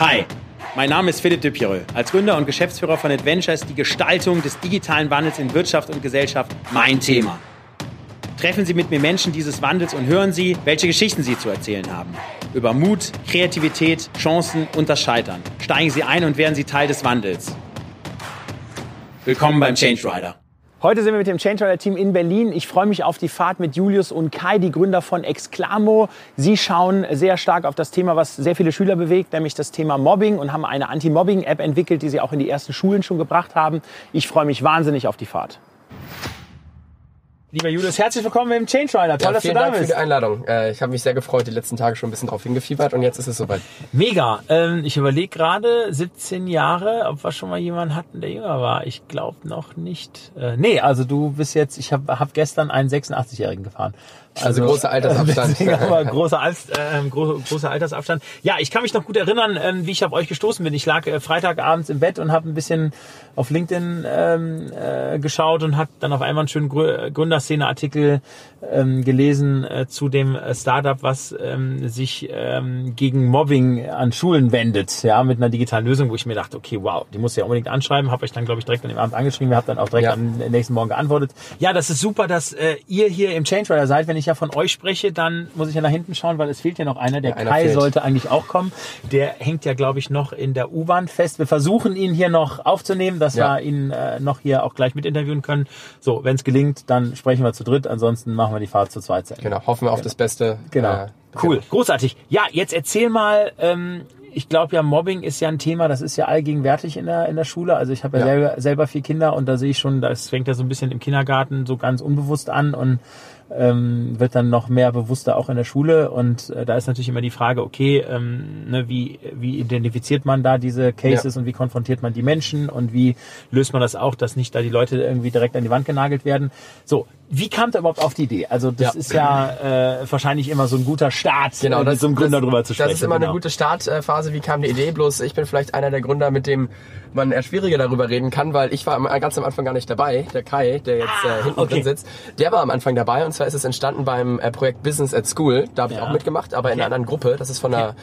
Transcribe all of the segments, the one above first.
Hi, mein Name ist Philipp Dupierreux. Als Gründer und Geschäftsführer von Adventure ist die Gestaltung des digitalen Wandels in Wirtschaft und Gesellschaft mein Thema. Treffen Sie mit mir Menschen dieses Wandels und hören Sie, welche Geschichten sie zu erzählen haben. Über Mut, Kreativität, Chancen und das Scheitern. Steigen Sie ein und werden Sie Teil des Wandels. Willkommen beim Change Rider. Heute sind wir mit dem Change Rider Team in Berlin. Ich freue mich auf die Fahrt mit Julius und Kai, die Gründer von Exclamo. Sie schauen sehr stark auf das Thema, was sehr viele Schüler bewegt, nämlich das Thema Mobbing und haben eine Anti-Mobbing-App entwickelt, die sie auch in die ersten Schulen schon gebracht haben. Ich freue mich wahnsinnig auf die Fahrt. Lieber Julius, herzlich willkommen im Change Rider. Toll, ja, dass du da Dank bist. Vielen Dank für die Einladung. Äh, ich habe mich sehr gefreut, die letzten Tage schon ein bisschen drauf hingefiebert und jetzt ist es soweit. Mega. Ähm, ich überlege gerade, 17 Jahre, ob wir schon mal jemanden hatten, der jünger war. Ich glaube noch nicht. Äh, nee, also du bist jetzt, ich habe hab gestern einen 86-Jährigen gefahren. Also, also großer Altersabstand. aber großer, äh, großer, großer Altersabstand. Ja, ich kann mich noch gut erinnern, ähm, wie ich auf euch gestoßen bin. Ich lag äh, Freitagabends im Bett und habe ein bisschen auf LinkedIn ähm, äh, geschaut und hat dann auf einmal einen schönen Gründerszene-Artikel ähm, gelesen äh, zu dem Startup, was ähm, sich ähm, gegen Mobbing an Schulen wendet, ja, mit einer digitalen Lösung, wo ich mir dachte, okay, wow, die muss ja unbedingt anschreiben. Habe euch dann, glaube ich, direkt an dem Abend angeschrieben. Ihr habt dann auch direkt ja. am nächsten Morgen geantwortet. Ja, das ist super, dass äh, ihr hier im Change Rider seid. Wenn ich ja von euch spreche, dann muss ich ja nach hinten schauen, weil es fehlt ja noch einer. Der ja, Kai fehlt. sollte eigentlich auch kommen. Der hängt ja, glaube ich, noch in der U-Bahn fest. Wir versuchen ihn hier noch aufzunehmen, dass ja. wir ihn äh, noch hier auch gleich mit interviewen können. So, wenn es gelingt, dann sprechen wir zu dritt. Ansonsten machen wir die Fahrt zu zweit. Genau, hoffen wir auf genau. das Beste. Genau. Äh, cool, genau. großartig. Ja, jetzt erzähl mal, ähm, ich glaube ja, Mobbing ist ja ein Thema, das ist ja allgegenwärtig in der, in der Schule. Also ich habe ja, ja, Selber, selber vier Kinder und da sehe ich schon, das fängt ja so ein bisschen im Kindergarten so ganz unbewusst an und ähm, wird dann noch mehr bewusster auch in der Schule. Und äh, da ist natürlich immer die Frage, okay, ähm, ne, wie, wie identifiziert man da diese Cases ja. und wie konfrontiert man die Menschen und wie löst man das auch, dass nicht da die Leute irgendwie direkt an die Wand genagelt werden. So, wie kam der überhaupt auf die Idee? Also das ja. ist ja äh, wahrscheinlich immer so ein guter Start, genau, äh, das, mit so einem Gründer das, drüber zu sprechen. Das ist immer genau. eine gute Startphase. Wie kam die Idee? Bloß ich bin vielleicht einer der Gründer, mit dem man eher schwieriger darüber reden kann, weil ich war ganz am Anfang gar nicht dabei. Der Kai, der jetzt äh, hinten okay. drin sitzt, der war am Anfang dabei und zwar ist es entstanden beim äh, Projekt Business at School. Da habe ich ja. auch mitgemacht, aber okay. in einer anderen Gruppe. Das ist von der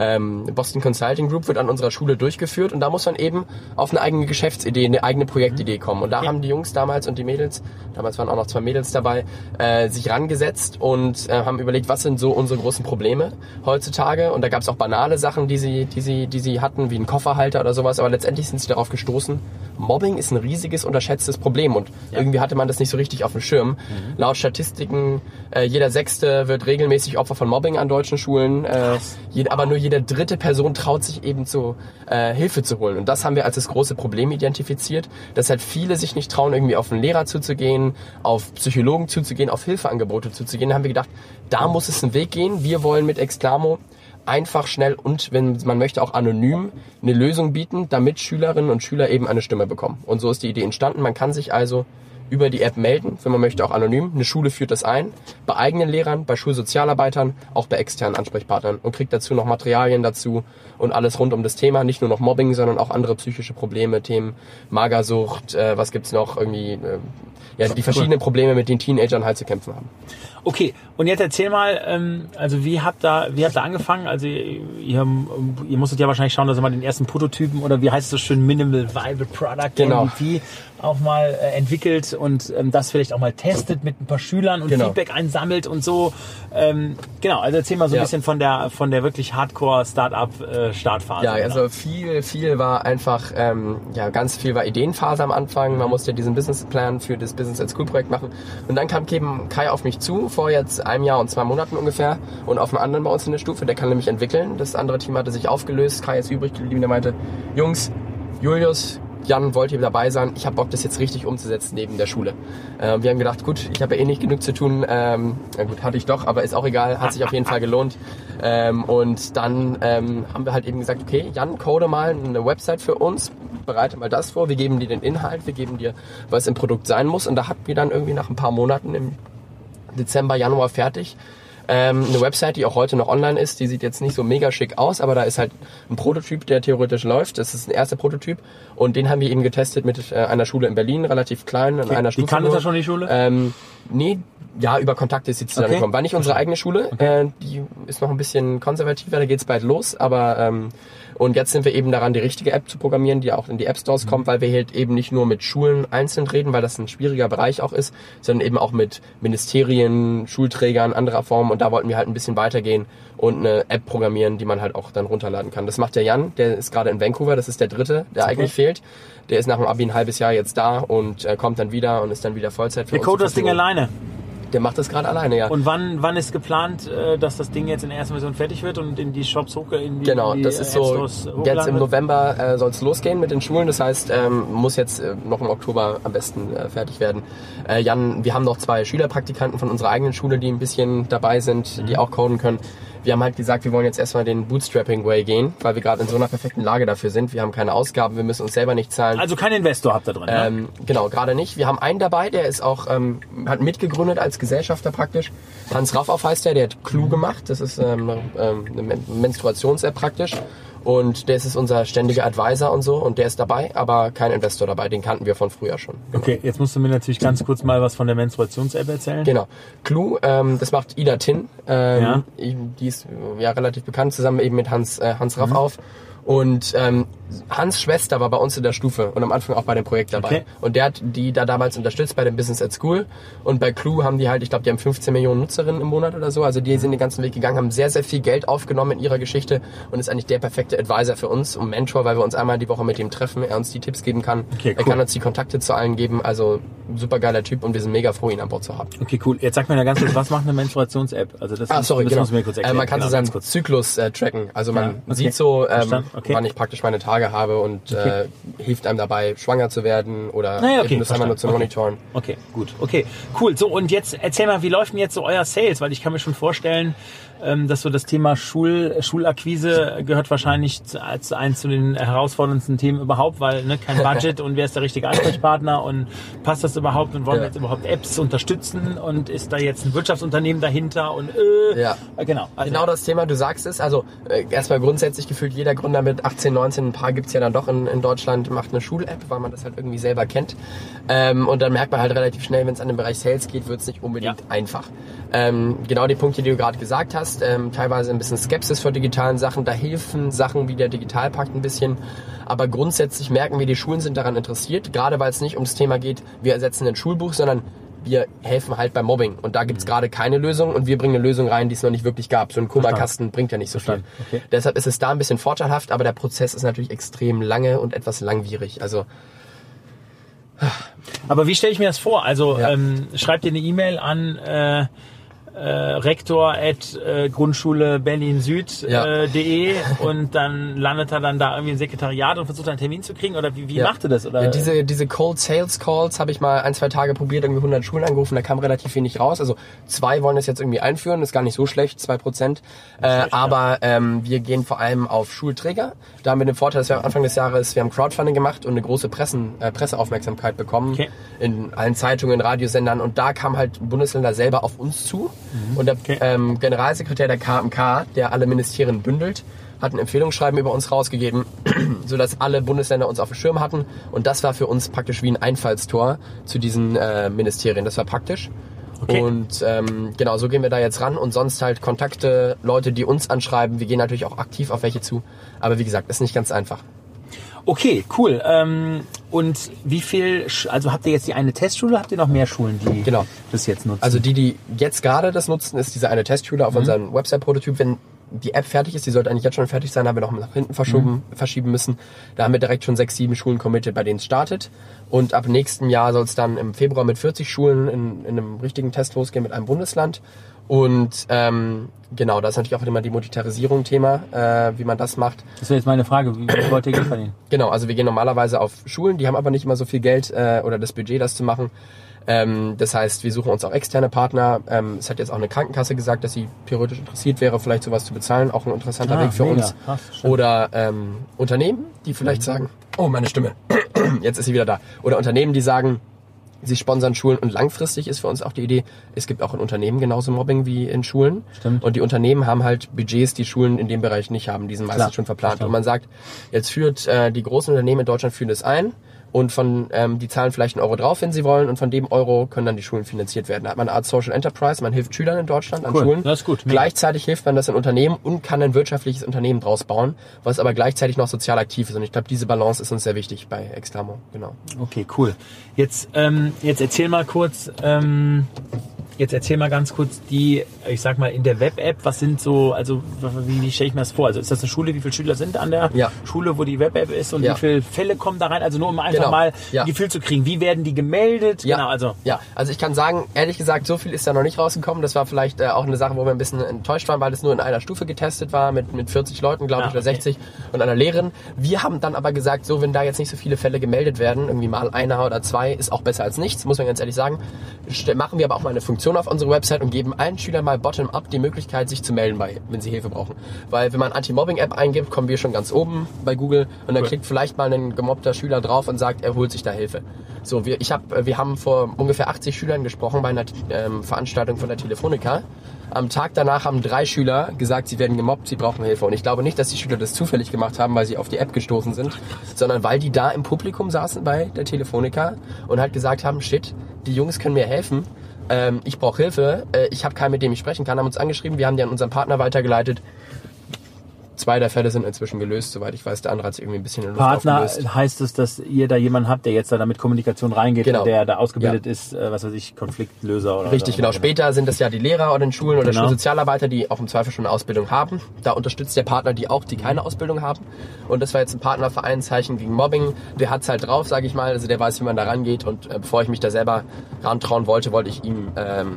ähm, Boston Consulting Group, wird an unserer Schule durchgeführt und da muss man eben auf eine eigene Geschäftsidee, eine eigene Projektidee kommen. Und da okay. haben die Jungs damals und die Mädels, damals waren auch noch zwei Mädels dabei, äh, sich rangesetzt und äh, haben überlegt, was sind so unsere großen Probleme heutzutage. Und da gab es auch banale Sachen, die sie, die sie, die sie hatten, wie ein Kofferhalter oder sowas. Aber letztendlich sind sie darauf gestoßen, Mobbing ist ein riesiges, unterschätztes Problem und ja. irgendwie hatte man das nicht so richtig auf dem Schirm. Mhm. Laut Statistiken, äh, jeder Sechste wird regelmäßig Opfer von Mobbing an deutschen Schulen, äh, jed, aber nur jede dritte Person traut sich eben zu äh, Hilfe zu holen. Und das haben wir als das große Problem identifiziert, dass halt viele sich nicht trauen, irgendwie auf einen Lehrer zuzugehen, auf Psychologen zuzugehen, auf Hilfeangebote zuzugehen. Da haben wir gedacht, da muss es einen Weg gehen. Wir wollen mit Exclamo einfach, schnell und, wenn man möchte, auch anonym eine Lösung bieten, damit Schülerinnen und Schüler eben eine Stimme bekommen. Und so ist die Idee entstanden. Man kann sich also über die App melden, wenn man möchte, auch anonym. Eine Schule führt das ein, bei eigenen Lehrern, bei Schulsozialarbeitern, auch bei externen Ansprechpartnern und kriegt dazu noch Materialien dazu und alles rund um das Thema. Nicht nur noch Mobbing, sondern auch andere psychische Probleme, Themen Magersucht, äh, was gibt's noch, irgendwie, äh, ja, die verschiedenen Probleme, mit denen Teenagern halt zu kämpfen haben. Okay, und jetzt erzähl mal, ähm, also wie habt ihr, wie habt ihr angefangen? Also ihr, ihr musstet ja wahrscheinlich schauen, dass ihr mal den ersten Prototypen oder wie heißt es so schön, Minimal Viable Product, genau. MVP, auch mal äh, entwickelt und ähm, das vielleicht auch mal testet mit ein paar Schülern und genau. Feedback einsammelt und so. Ähm, genau, also erzähl mal so ein ja. bisschen von der von der wirklich Hardcore Startup äh, Startphase. Ja, also viel viel war einfach ähm, ja ganz viel war Ideenphase am Anfang. Man musste diesen Businessplan für das Business at School Projekt machen und dann kam eben Kai auf mich zu vor jetzt einem Jahr und zwei Monaten ungefähr und auf einen anderen bei uns in der Stufe, der kann nämlich entwickeln. Das andere Team hatte sich aufgelöst, Kai ist übrig geblieben, der meinte, Jungs, Julius, Jan wollte dabei sein. Ich habe Bock, das jetzt richtig umzusetzen neben der Schule. Äh, wir haben gedacht, gut, ich habe ja eh nicht genug zu tun. Ähm, na gut, hatte ich doch, aber ist auch egal. Hat sich auf jeden Fall gelohnt. Ähm, und dann ähm, haben wir halt eben gesagt, okay, Jan, code mal eine Website für uns. Bereite mal das vor. Wir geben dir den Inhalt. Wir geben dir, was im Produkt sein muss. Und da hatten wir dann irgendwie nach ein paar Monaten im Dezember, Januar fertig. Ähm, eine Website, die auch heute noch online ist, die sieht jetzt nicht so mega schick aus, aber da ist halt ein Prototyp, der theoretisch läuft. Das ist ein erster Prototyp und den haben wir eben getestet mit äh, einer Schule in Berlin, relativ klein, an okay. einer Stufe. Die kannte das schon die Schule? Ähm, nee, ja, über Kontakte ist sie zustande okay. War nicht unsere eigene Schule, okay. äh, die ist noch ein bisschen konservativer, da geht's bald los, aber ähm, Und jetzt sind wir eben daran, die richtige App zu programmieren, die auch in die App Stores mhm. kommt, weil wir halt eben nicht nur mit Schulen einzeln reden, weil das ein schwieriger Bereich auch ist, sondern eben auch mit Ministerien, Schulträgern anderer Form. Und da wollten wir halt ein bisschen weitergehen und eine App programmieren, die man halt auch dann runterladen kann. Das macht der Jan, der ist gerade in Vancouver, das ist der dritte, der okay. eigentlich fehlt. Der ist nach dem Abi ein halbes Jahr jetzt da und äh, kommt dann wieder und ist dann wieder Vollzeit für Der code das Ding alleine. Der macht das gerade alleine, ja. Und wann, wann ist geplant, äh, dass das Ding jetzt in der ersten Version fertig wird und in die Shops hoch, in die, Genau, in die das ist so. Jetzt im November äh, soll es losgehen mit den Schulen. Das heißt, ähm, muss jetzt äh, noch im Oktober am besten äh, fertig werden. Äh, Jan, wir haben noch zwei Schülerpraktikanten von unserer eigenen Schule, die ein bisschen dabei sind, mhm. die auch coden können wir haben halt gesagt, wir wollen jetzt erstmal den Bootstrapping-Way gehen, weil wir gerade in so einer perfekten Lage dafür sind. Wir haben keine Ausgaben, wir müssen uns selber nicht zahlen. Also kein Investor habt ihr drin, ne? ähm, Genau, gerade nicht. Wir haben einen dabei, der ist auch, ähm, hat mitgegründet als Gesellschafter praktisch. Hans Raffauf heißt der, der hat Clue gemacht. Das ist ähm, ähm eine Menstruations-App praktisch. Und der ist unser ständiger Advisor und so und der ist dabei, aber kein Investor dabei. Den kannten wir von früher schon. Genau. Okay, jetzt musst du mir natürlich ganz kurz mal was von der Menstruations-App erzählen. Genau. Clue, ähm, das macht Ida Tin. Ähm, ja. Die ist ja relativ bekannt, zusammen eben mit Hans, äh, Hans Raff mhm. auf. Und ähm, Hans Schwester war bei uns in der Stufe und am Anfang auch bei dem Projekt dabei. Okay. Und der hat die da damals unterstützt bei dem Business at School. Und bei Clue haben die halt, ich glaube, die haben 15 Millionen Nutzerinnen im Monat oder so. Also die sind den ganzen Weg gegangen, haben sehr, sehr viel Geld aufgenommen in ihrer Geschichte und ist eigentlich der perfekte Advisor für uns und Mentor, weil wir uns einmal die Woche mit ihm treffen, er uns die Tipps geben kann. Okay, cool. Er kann uns die Kontakte zu allen geben. Also super geiler Typ und wir sind mega froh, ihn an Bord zu haben. Okay, cool. Jetzt sag mir ja ganz kurz, was macht eine Menstruations-App? Also das ah, sorry, genau. mir kurz erklären. Äh, man kann genau, so seinen Zyklus äh, tracken. Also man ja, okay. sieht so, ähm, okay. wann ich praktisch meine Tage habe und okay. äh, hilft einem dabei, schwanger zu werden oder naja, okay, das einmal nur zu monitoren. Okay, gut. Okay, cool. So, und jetzt erzähl mal, wie läuft denn jetzt so euer Sales? Weil ich kann mir schon vorstellen, dass so das Thema Schul, Schulakquise gehört wahrscheinlich als eins zu den herausforderndsten Themen überhaupt, weil ne, kein Budget und wer ist der richtige Ansprechpartner und passt das überhaupt und wollen ja. wir jetzt überhaupt Apps unterstützen und ist da jetzt ein Wirtschaftsunternehmen dahinter und äh, ja. genau. Also, genau das Thema, du sagst es, also äh, erstmal grundsätzlich gefühlt jeder Gründer mit 18, 19, ein paar gibt's ja dann doch in, in Deutschland, macht eine Schul-App, weil man das halt irgendwie selber kennt. Ähm, und dann merkt man halt relativ schnell, wenn es an den Bereich Sales geht, wird's nicht unbedingt ja. einfach. Ähm, genau die Punkte, die du gerade gesagt hast, ähm, teilweise ein bisschen Skepsis vor digitalen Sachen. Da helfen Sachen wie der Digitalpakt ein bisschen. Aber grundsätzlich merken wir, die Schulen sind daran interessiert, gerade weil es nicht ums Thema geht, wir ersetzen ein Schulbuch, sondern wir helfen halt beim Mobbing. Und da gibt's mhm. gerade keine Lösung und wir bringen eine Lösung rein, die es noch nicht wirklich gab. So ein Kummerkasten bringt ja nicht so viel. Okay. Deshalb ist es da ein bisschen vorteilhaft, aber der Prozess ist natürlich extrem lange und etwas langwierig. Also aber wie stelle ich mir das vor? Also ja. ähm, schreibt ihr eine E-Mail an äh, äh, rektor at äh, Grundschule Berlin Süd ja. äh, de und dann landet er dann da irgendwie im Sekretariat und versucht einen Termin zu kriegen oder wie, wie ja. macht ihr das? Oder? Ja, diese, diese Cold Sales Calls habe ich mal ein, zwei Tage probiert, irgendwie 100 Schulen angerufen, da kam relativ wenig raus. Also zwei wollen das jetzt irgendwie einführen, ist gar nicht so schlecht, zwei Prozent. Äh, aber ähm, wir gehen vor allem auf Schulträger. Da haben wir den Vorteil, dass wir am Anfang des Jahres, wir haben Crowdfunding gemacht und eine große Pressen, äh, Presseaufmerksamkeit bekommen okay. in allen Zeitungen, Radiosendern und da kam halt Bundesländer selber auf uns zu Mhm. Und der okay. ähm, Generalsekretär der KMK, der alle Ministerien bündelt, hat ein Empfehlungsschreiben über uns rausgegeben, sodass alle Bundesländer uns auf dem Schirm hatten. Und das war für uns praktisch wie ein Einfallstor zu diesen äh, Ministerien. Das war praktisch. Okay. Und ähm, genau, so gehen wir da jetzt ran und sonst halt Kontakte, Leute, die uns anschreiben. Wir gehen natürlich auch aktiv auf welche zu. Aber wie gesagt, ist nicht ganz einfach. Okay, cool. Ähm, und wie viel, also habt ihr jetzt die eine Testschule, habt ihr noch mehr Schulen, die genau. das jetzt nutzen? Also die, die jetzt gerade das nutzen, ist diese eine Testschule auf mhm. unserem Website-Prototyp. Wenn die App fertig ist, die sollte eigentlich jetzt schon fertig sein, haben wir noch nach hinten verschoben, mhm. verschieben müssen. Da haben wir direkt schon sechs, sieben Schulen committed, bei denen es startet. Und ab nächsten Jahr soll es dann im Februar mit 40 Schulen in, in einem richtigen Test losgehen mit einem Bundesland. Und ähm, genau, da ist natürlich auch immer die Monetarisierung Thema, äh, wie man das macht. Das wäre jetzt meine Frage, wie, wie wollt ihr Geld verdienen? Genau, also wir gehen normalerweise auf Schulen, die haben aber nicht immer so viel Geld äh, oder das Budget, das zu machen. Ähm, das heißt, wir suchen uns auch externe Partner. Ähm, es hat jetzt auch eine Krankenkasse gesagt, dass sie theoretisch interessiert wäre, vielleicht sowas zu bezahlen. Auch ein interessanter ah, Weg für mega. uns. Krass, Oder ähm, Unternehmen, die vielleicht mhm. sagen, oh, meine Stimme, jetzt ist sie wieder da. Oder Unternehmen, die sagen, sie sponsern Schulen und langfristig ist für uns auch die Idee, es gibt auch in Unternehmen genauso Mobbing wie in Schulen. Stimmt. Und die Unternehmen haben halt Budgets, die Schulen in dem Bereich nicht haben. Die sind meistens Klar. schon verplant. Und man sagt, jetzt führt äh, die großen Unternehmen in Deutschland führen das ein und von ähm, die zahlen vielleicht einen Euro drauf, wenn sie wollen und von dem Euro können dann die Schulen finanziert werden. Da hat man eine Art Social Enterprise, man hilft Schülern in Deutschland an Cool, Schulen. das ist gut. Gleichzeitig hilft man das in Unternehmen und kann ein wirtschaftliches Unternehmen draus bauen, was aber gleichzeitig noch sozial aktiv ist und ich glaube, diese Balance ist uns sehr wichtig bei Extramo, genau. Okay, cool. Jetzt, ähm, jetzt erzähl mal kurz, ähm, jetzt erzähl mal ganz kurz die, ich sag mal, in der Web-App, was sind so, also wie, wie stelle ich mir das vor? Also ist das eine Schule, wie viele Schüler sind an der Ja. Schule, wo die Web-App ist und Ja. wie viele Fälle kommen da rein? Also nur um einfach Genau. mal Ja. ein Gefühl zu kriegen, wie werden die gemeldet? Ja. Genau, also Ja, also ich kann sagen, ehrlich gesagt, so viel ist da noch nicht rausgekommen. Das war vielleicht äh, auch eine Sache, wo wir ein bisschen enttäuscht waren, weil es nur in einer Stufe getestet war, mit, mit 40 Leuten, glaube Ah, ich, oder okay. 60 und einer Lehrerin. Wir haben dann aber gesagt, so, wenn da jetzt nicht so viele Fälle gemeldet werden, irgendwie mal einer oder zwei, ist auch besser als nichts, muss man ganz ehrlich sagen. Machen wir aber auch mal eine Funktion auf unsere Website und geben allen Schülern mal bottom-up die Möglichkeit, sich zu melden, bei, wenn sie Hilfe brauchen. Weil wenn man Anti-Mobbing-App eingibt, kommen wir schon ganz oben bei Google und dann Cool. klickt vielleicht mal ein gemobbter Schüler drauf und sagt, er holt sich da Hilfe. So, wir, ich hab, wir haben vor ungefähr 80 Schülern gesprochen bei einer ähm, Veranstaltung von der Telefonica. Am Tag danach haben drei Schüler gesagt, sie werden gemobbt, sie brauchen Hilfe. Und ich glaube nicht, dass die Schüler das zufällig gemacht haben, weil sie auf die App gestoßen sind, sondern weil die da im Publikum saßen bei der Telefonica und halt gesagt haben, shit, die Jungs können mir helfen. Ähm, ich brauche Hilfe, äh, ich habe keinen, mit dem ich sprechen kann, haben uns angeschrieben, wir haben die an unseren Partner weitergeleitet. Zwei der Fälle sind inzwischen gelöst, soweit ich weiß. Der andere hat sich irgendwie ein bisschen in Luft Partner aufgelöst. heißt es, dass ihr da jemanden habt, der jetzt da mit Kommunikation reingeht, Genau. der da ausgebildet ist, äh, was weiß ich, Konfliktlöser oder Richtig, oder, genau. Später sind es ja die Lehrer oder in Schulen oder Genau. Schulsozialarbeiter, die auch im Zweifel schon eine Ausbildung haben. Da unterstützt der Partner die auch, die keine Ausbildung haben. Und das war jetzt ein Partnervereinszeichen gegen Mobbing. Der hat's halt drauf, sage ich mal. Also der weiß, wie man da rangeht. Und äh, bevor ich mich da selber rantrauen wollte, wollte ich ihm ähm,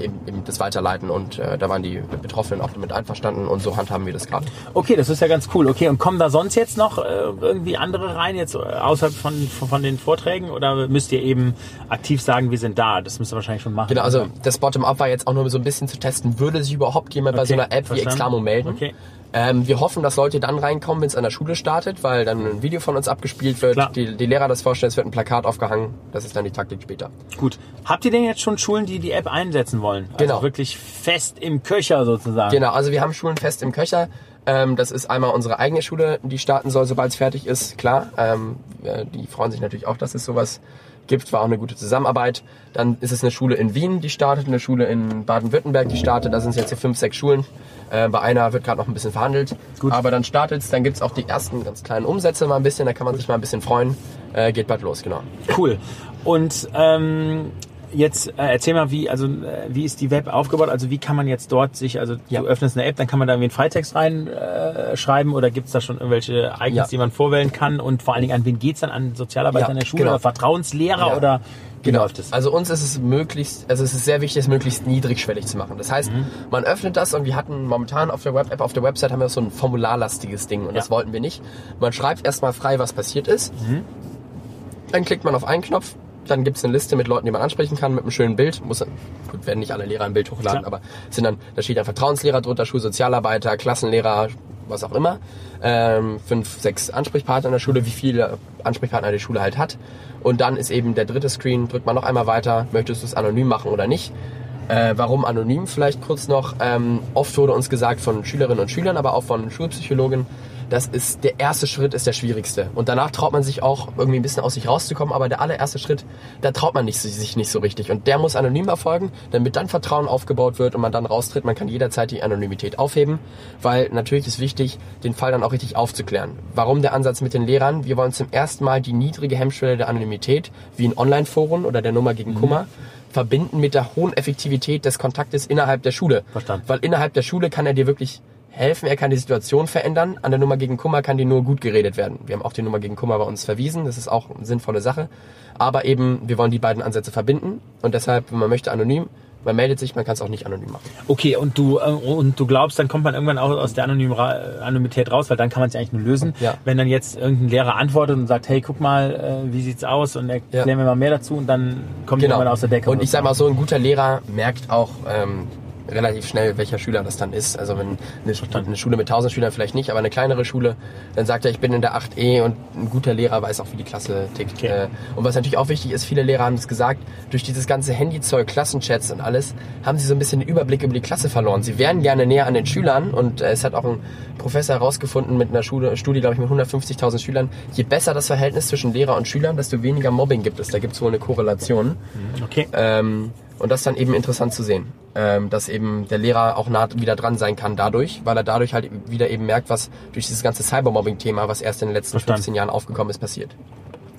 eben, eben das weiterleiten. Und äh, da waren die Betroffenen auch damit einverstanden. Und so handhaben wir das gerade. Okay, das ist ja ganz cool. Okay, und kommen da sonst jetzt noch äh, irgendwie andere rein, jetzt äh, außerhalb von, von, den Vorträgen? Oder müsst ihr eben aktiv sagen, wir sind da? Das müsst ihr wahrscheinlich schon machen. Genau, also das Bottom-up war jetzt auch nur so ein bisschen zu testen, würde sich überhaupt jemand bei Okay, so einer App wie verstanden. Exklamo melden. Okay. Ähm, wir hoffen, dass Leute dann reinkommen, wenn es an der Schule startet, weil dann ein Video von uns abgespielt wird, die, die Lehrer das vorstellen, es wird ein Plakat aufgehangen. Das ist dann die Taktik später. Gut. Habt ihr denn jetzt schon Schulen, die die App einsetzen wollen? Genau. Also wirklich fest im Köcher sozusagen. Genau, also wir haben Schulen fest im Köcher. Ähm, das ist einmal unsere eigene Schule, die starten soll, sobald es fertig ist, klar. Ähm, äh, die freuen sich natürlich auch, dass es sowas gibt, war auch eine gute Zusammenarbeit. Dann ist es eine Schule in Wien, die startet, eine Schule in Baden-Württemberg, die startet. Da sind es jetzt so fünf, sechs Schulen. Äh, bei einer wird gerade noch ein bisschen verhandelt. Gut. Aber dann startet es, dann gibt's auch die ersten ganz kleinen Umsätze mal ein bisschen, da kann man sich mal ein bisschen freuen. Äh, geht bald los, genau. Cool. Und ähm, jetzt äh, erzähl mal, wie also äh, wie ist die Web aufgebaut? Also wie kann man jetzt dort sich, also Ja. du öffnest eine App, dann kann man da irgendwie einen Freitext rein äh, oder gibt's da schon irgendwelche Icons, Ja. die man vorwählen kann? Und vor allen Dingen an wen geht's dann? An Sozialarbeiter Ja, in der Schule genau. oder Vertrauenslehrer Ja. oder Genau. läuft es? Also uns ist es möglichst, also es ist sehr wichtig, es möglichst niedrigschwellig zu machen. Das heißt, Mhm. man öffnet das und wir hatten momentan auf der Web-App, auf der Website haben wir so ein formularlastiges Ding und das Ja. wollten wir nicht. Man schreibt erstmal frei, was passiert ist. Mhm. Dann klickt man auf einen Knopf, dann gibt es eine Liste mit Leuten, die man ansprechen kann, mit einem schönen Bild. Muss, gut, werden nicht alle Lehrer ein Bild hochladen, Klar. aber sind dann, da steht dann Vertrauenslehrer drunter, Schulsozialarbeiter, Klassenlehrer, was auch immer. Ähm, fünf, sechs Ansprechpartner in der Schule, wie viele Ansprechpartner die Schule halt hat. Und dann ist eben der dritte Screen, drückt man noch einmal weiter, möchtest du es anonym machen oder nicht. Äh, warum anonym vielleicht kurz noch? Ähm, oft wurde uns gesagt von Schülerinnen und Schülern, aber auch von Schulpsychologen, das ist der erste Schritt ist der schwierigste. Und danach traut man sich auch irgendwie ein bisschen aus sich rauszukommen, aber der allererste Schritt, da traut man nicht, sich nicht so richtig. Und der muss anonym erfolgen, damit dann Vertrauen aufgebaut wird und man dann raustritt. Man kann jederzeit die Anonymität aufheben, weil natürlich ist wichtig, den Fall dann auch richtig aufzuklären. Warum der Ansatz mit den Lehrern? Wir wollen zum ersten Mal die niedrige Hemmschwelle der Anonymität, wie in Online-Foren oder der Nummer gegen Kummer, verbinden mit der hohen Effektivität des Kontaktes innerhalb der Schule. Verstanden. Weil innerhalb der Schule kann er dir wirklich helfen, er kann die Situation verändern. An der Nummer gegen Kummer kann die nur gut geredet werden. Wir haben auch die Nummer gegen Kummer bei uns verwiesen, das ist auch eine sinnvolle Sache. Aber eben, wir wollen die beiden Ansätze verbinden und deshalb, wenn man möchte, anonym, man meldet sich, man kann es auch nicht anonym machen. Okay, und du äh, und du glaubst, dann kommt man irgendwann auch aus der Anonym Anonymität raus, weil dann kann man es eigentlich nur lösen. Ja. Wenn dann jetzt irgendein Lehrer antwortet und sagt, hey, guck mal, äh, wie sieht's aus und erklär Ja. mir mal mehr dazu und dann kommt Genau. irgendwann aus der Decke. Und ich sag mal so, ein guter Lehrer merkt auch, ähm, relativ schnell, welcher Schüler das dann ist. Also wenn eine, eine Schule mit 1000 Schülern vielleicht nicht, aber eine kleinere Schule, dann sagt er, ich bin in der 8e und ein guter Lehrer weiß auch, wie die Klasse tickt. Okay. Äh, und was natürlich auch wichtig ist, viele Lehrer haben es gesagt, durch dieses ganze Handyzeug, Klassenchats und alles, haben sie so ein bisschen den Überblick über die Klasse verloren. Sie wären gerne näher an den Schülern und äh, es hat auch ein Professor herausgefunden mit einer Schule, Studie, glaube ich, mit 150.000 Schülern, je besser das Verhältnis zwischen Lehrer und Schülern, desto weniger Mobbing gibt es. Da gibt es wohl eine Korrelation. Mhm. Okay. Ähm, und das ist dann eben interessant zu sehen, ähm, dass eben der Lehrer auch nah wieder dran sein kann dadurch, weil er dadurch halt wieder eben merkt, was durch dieses ganze Cybermobbing-Thema, was erst in den letzten Verstanden. 15 Jahren aufgekommen ist, passiert.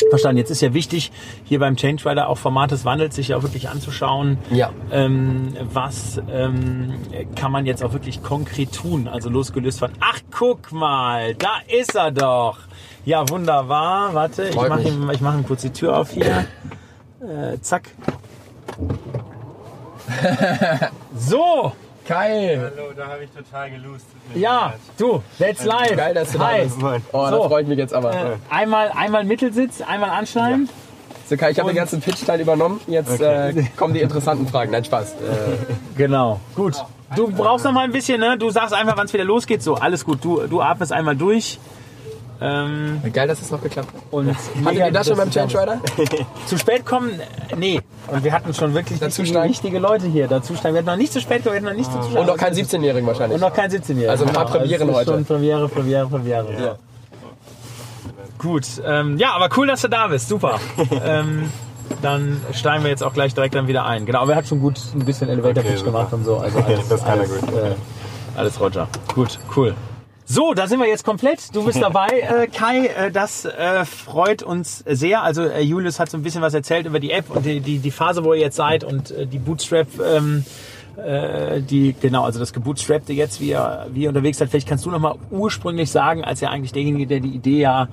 Verstanden. Jetzt ist ja wichtig, hier beim Change Rider auch Format des Wandels sich ja auch wirklich anzuschauen. Ja. Ähm, was ähm, kann man jetzt auch wirklich konkret tun? Also losgelöst von, ach guck mal, da ist er doch. Ja, wunderbar. Warte, ich mache ihm, ich mach ihm kurz die Tür auf hier. Äh, zack. so. Kai. Hallo, da habe ich total gelust. Ja, du, that's live. Geil, dass du Hi. da bist. Oh, so. da freue ich mich jetzt aber. Äh, einmal, einmal Mittelsitz, einmal anschneiden. Ja. So Kai, ich habe den ganzen Pitch-Teil übernommen. Jetzt okay. äh, kommen die interessanten Fragen. Nein, Spaß. Äh. Genau, gut. Du brauchst noch mal ein bisschen, ne? Du sagst einfach, wann es wieder losgeht. So, alles gut. Du, du atmest einmal durch. Ähm, Geil, dass es noch geklappt hat. Und Hattet ihr das schon beim Change Rider? zu spät kommen? Nee. Und wir hatten schon wirklich Dazu richtige, richtige Leute hier. Dazu steigen. Wir hatten noch nicht zu spät, wir hatten noch nicht zu Und noch keinen 17-Jährigen wahrscheinlich. Und noch keinen 17-Jährigen. Also ein paar genau. Premieren also heute. Schon Premiere, Premiere, Premiere. Ja. Gut. Ähm, ja, aber cool, dass du da bist. Super. ähm, dann steigen wir jetzt auch gleich direkt dann wieder ein. Genau, aber er hat schon gut ein bisschen Elevator Pitch okay, gemacht und so. Also alles, das kann alles, er gut. Äh, alles Roger. Gut, cool. So, da sind wir jetzt komplett. Du bist dabei, äh, Kai. Äh, das äh, freut uns sehr. Also äh, Julius hat so ein bisschen was erzählt über die App und die, die, die Phase, wo ihr jetzt seid und äh, die Bootstrap. Ähm, äh, die genau, also das Gebootstrappte jetzt, wie ihr, wie ihr unterwegs seid. Vielleicht kannst du noch mal ursprünglich sagen, als ja eigentlich derjenige, der die Idee ja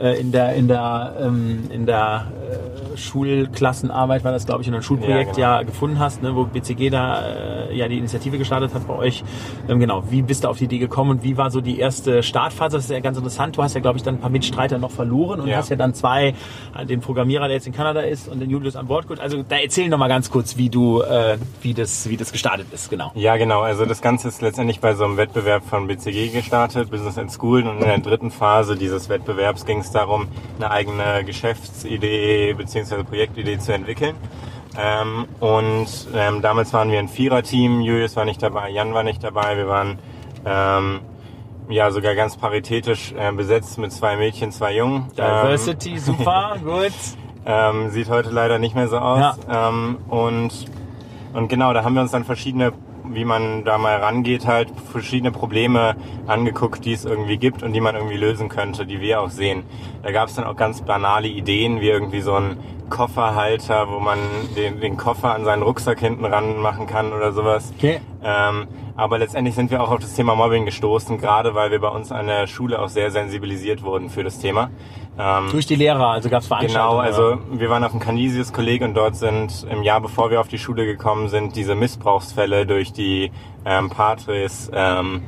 äh, in der in der ähm, in der äh, Schulklassenarbeit war das glaube ich in einem Schulprojekt ja, genau. ja gefunden hast, ne, wo BCG da äh, ja die Initiative gestartet hat bei euch. Ähm, genau, wie bist du auf die Idee gekommen und wie war so die erste Startphase? Das ist ja ganz interessant. Du hast ja glaube ich dann ein paar Mitstreiter noch verloren und ja. hast ja dann zwei, äh, den Programmierer, der jetzt in Kanada ist und den Julius an Bord gut. Also da erzähl noch mal ganz kurz, wie du äh, wie das wie das gestartet ist, genau. Ja, genau. Also das Ganze ist letztendlich bei so einem Wettbewerb von BCG gestartet, Business and School und in der dritten Phase dieses Wettbewerbs ging es darum, eine eigene Geschäftsidee bzw. Projektidee zu entwickeln. Ähm, und ähm, damals waren wir ein Viererteam. Julius war nicht dabei, Jan war nicht dabei. Wir waren ähm, ja sogar ganz paritätisch äh, besetzt mit zwei Mädchen, zwei Jungen. Diversity, super, gut. Ähm, sieht heute leider nicht mehr so aus. Ja. Ähm, und, und genau, da haben wir uns dann verschiedene wie man da mal rangeht, halt verschiedene Probleme angeguckt, die es irgendwie gibt und die man irgendwie lösen könnte, die wir auch sehen. Da gab es dann auch ganz banale Ideen, wie irgendwie so ein Kofferhalter, wo man den, den Koffer an seinen Rucksack hinten ran machen kann oder sowas. Okay. Ähm, aber letztendlich sind wir auch auf das Thema Mobbing gestoßen, gerade weil wir bei uns an der Schule auch sehr sensibilisiert wurden für das Thema. Ähm, Durch die Lehrer, also gab es Veranstaltungen? Genau, also wir waren auf dem Canisius-Kolleg und dort sind im Jahr bevor wir auf die Schule gekommen sind, diese Missbrauchsfälle durch die ähm, Patres ähm,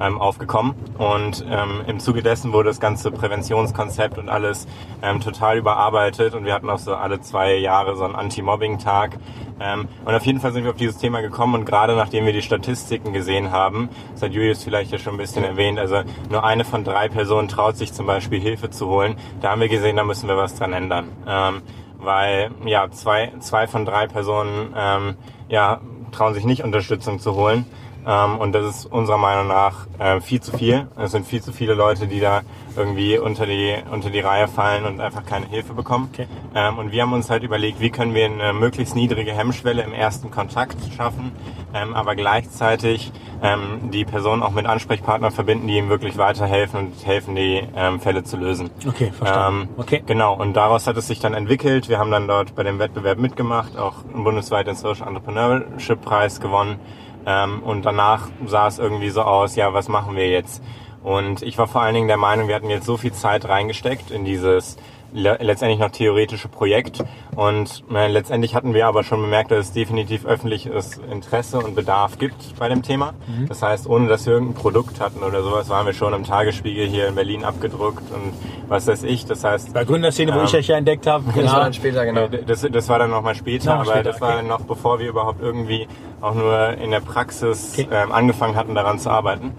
ähm, aufgekommen. Und ähm, im Zuge dessen wurde das ganze Präventionskonzept und alles ähm, total überarbeitet. Und wir hatten auch so alle zwei Jahre so einen Anti-Mobbing-Tag. Ähm, und auf jeden Fall sind wir auf dieses Thema gekommen und gerade nachdem wir die Statistiken gesehen haben, das hat Julius vielleicht ja schon ein bisschen erwähnt, also nur eine von drei Personen traut sich zum Beispiel Hilfe zu holen, da haben wir gesehen, da müssen wir was dran ändern. Ähm, weil ja zwei, zwei von drei Personen ähm, ja, trauen sich nicht Unterstützung zu holen. Ähm, und das ist unserer Meinung nach äh, viel zu viel. Es sind viel zu viele Leute, die da irgendwie unter die, unter die Reihe fallen und einfach keine Hilfe bekommen. Okay. Ähm, und wir haben uns halt überlegt, wie können wir eine möglichst niedrige Hemmschwelle im ersten Kontakt schaffen, ähm, aber gleichzeitig ähm, die Person auch mit Ansprechpartnern verbinden, die ihm wirklich weiterhelfen und helfen, die ähm, Fälle zu lösen. Okay, verstanden. Ähm, okay. Genau, und daraus hat es sich dann entwickelt. Wir haben dann dort bei dem Wettbewerb mitgemacht, auch bundesweit den Social Entrepreneurship Preis gewonnen. Ähm, und danach sah es irgendwie so aus, ja, was machen wir jetzt? Und ich war vor allen Dingen der Meinung, wir hatten jetzt so viel Zeit reingesteckt in dieses le letztendlich noch theoretische Projekt. Und äh, letztendlich hatten wir aber schon bemerkt, dass es definitiv öffentliches Interesse und Bedarf gibt bei dem Thema. Mhm. Das heißt, ohne dass wir irgendein Produkt hatten oder sowas, waren wir schon im Tagesspiegel hier in Berlin abgedruckt und was weiß ich. Das heißt, bei Gründerszene, ähm, wo ich euch ja entdeckt habe. Genau. Das war dann später, genau. Das, das war dann nochmal später, noch aber später, das war okay. noch bevor wir überhaupt irgendwie auch nur in der Praxis okay. ähm, angefangen hatten, daran zu arbeiten.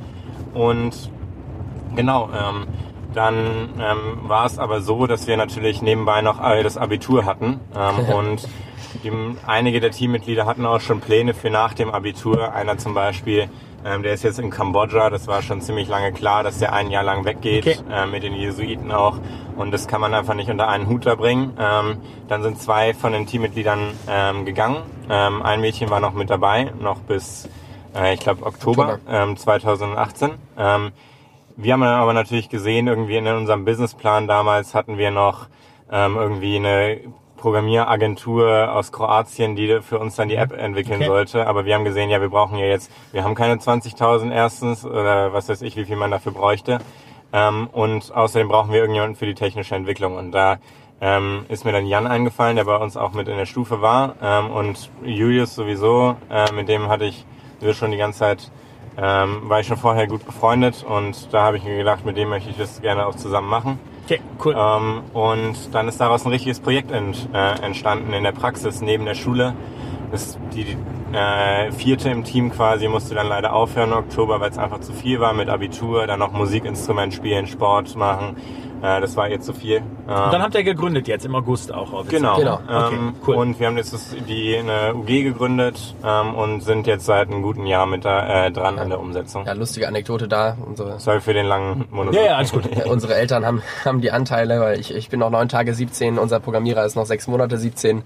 Und genau, ähm, dann ähm, war es aber so, dass wir natürlich nebenbei noch das Abitur hatten ähm, und die, einige der Teammitglieder hatten auch schon Pläne für nach dem Abitur. Einer zum Beispiel, ähm, der ist jetzt in Kambodscha. Das war schon ziemlich lange klar, dass der ein Jahr lang weggeht okay. äh, mit den Jesuiten auch. Und das kann man einfach nicht unter einen Hut da bringen. Ähm, dann sind zwei von den Teammitgliedern ähm, gegangen. Ähm, ein Mädchen war noch mit dabei, noch bis äh, ich glaube Oktober, Oktober. 2018. Ähm, wir haben dann aber natürlich gesehen, irgendwie in unserem Businessplan damals hatten wir noch ähm, irgendwie eine Programmieragentur aus Kroatien, die für uns dann die App entwickeln okay. sollte. Aber wir haben gesehen, ja, wir brauchen ja jetzt, wir haben keine 20.000 erstens oder was weiß ich, wie viel man dafür bräuchte. Ähm, und außerdem brauchen wir irgendjemanden für die technische Entwicklung. Und da ähm, ist mir dann Jan eingefallen, der bei uns auch mit in der Stufe war. Ähm, und Julius sowieso, äh, mit dem hatte ich wir schon die ganze Zeit ähm, war ich schon vorher gut befreundet und da habe ich mir gedacht, mit dem möchte ich das gerne auch zusammen machen. Okay, cool. Ähm, und dann ist daraus ein richtiges Projekt ent, äh, entstanden in der Praxis neben der Schule. Das, die äh, vierte im Team quasi musste dann leider aufhören im Oktober, weil es einfach zu viel war mit Abitur, dann noch Musikinstrument spielen, Sport machen äh, das war jetzt zu viel. und dann habt ihr gegründet jetzt im August auch offiziell. Genau. genau. Okay, ähm, cool. Und wir haben jetzt die eine UG gegründet ähm, und sind jetzt seit einem guten Jahr mit da, äh, dran ja. an der Umsetzung. Ja, lustige Anekdote da. Unsere Sorry für den langen Monolog. Ja, ja, alles gut. unsere Eltern haben, haben die Anteile, weil ich, ich bin noch neun Tage 17, unser Programmierer ist noch sechs Monate 17.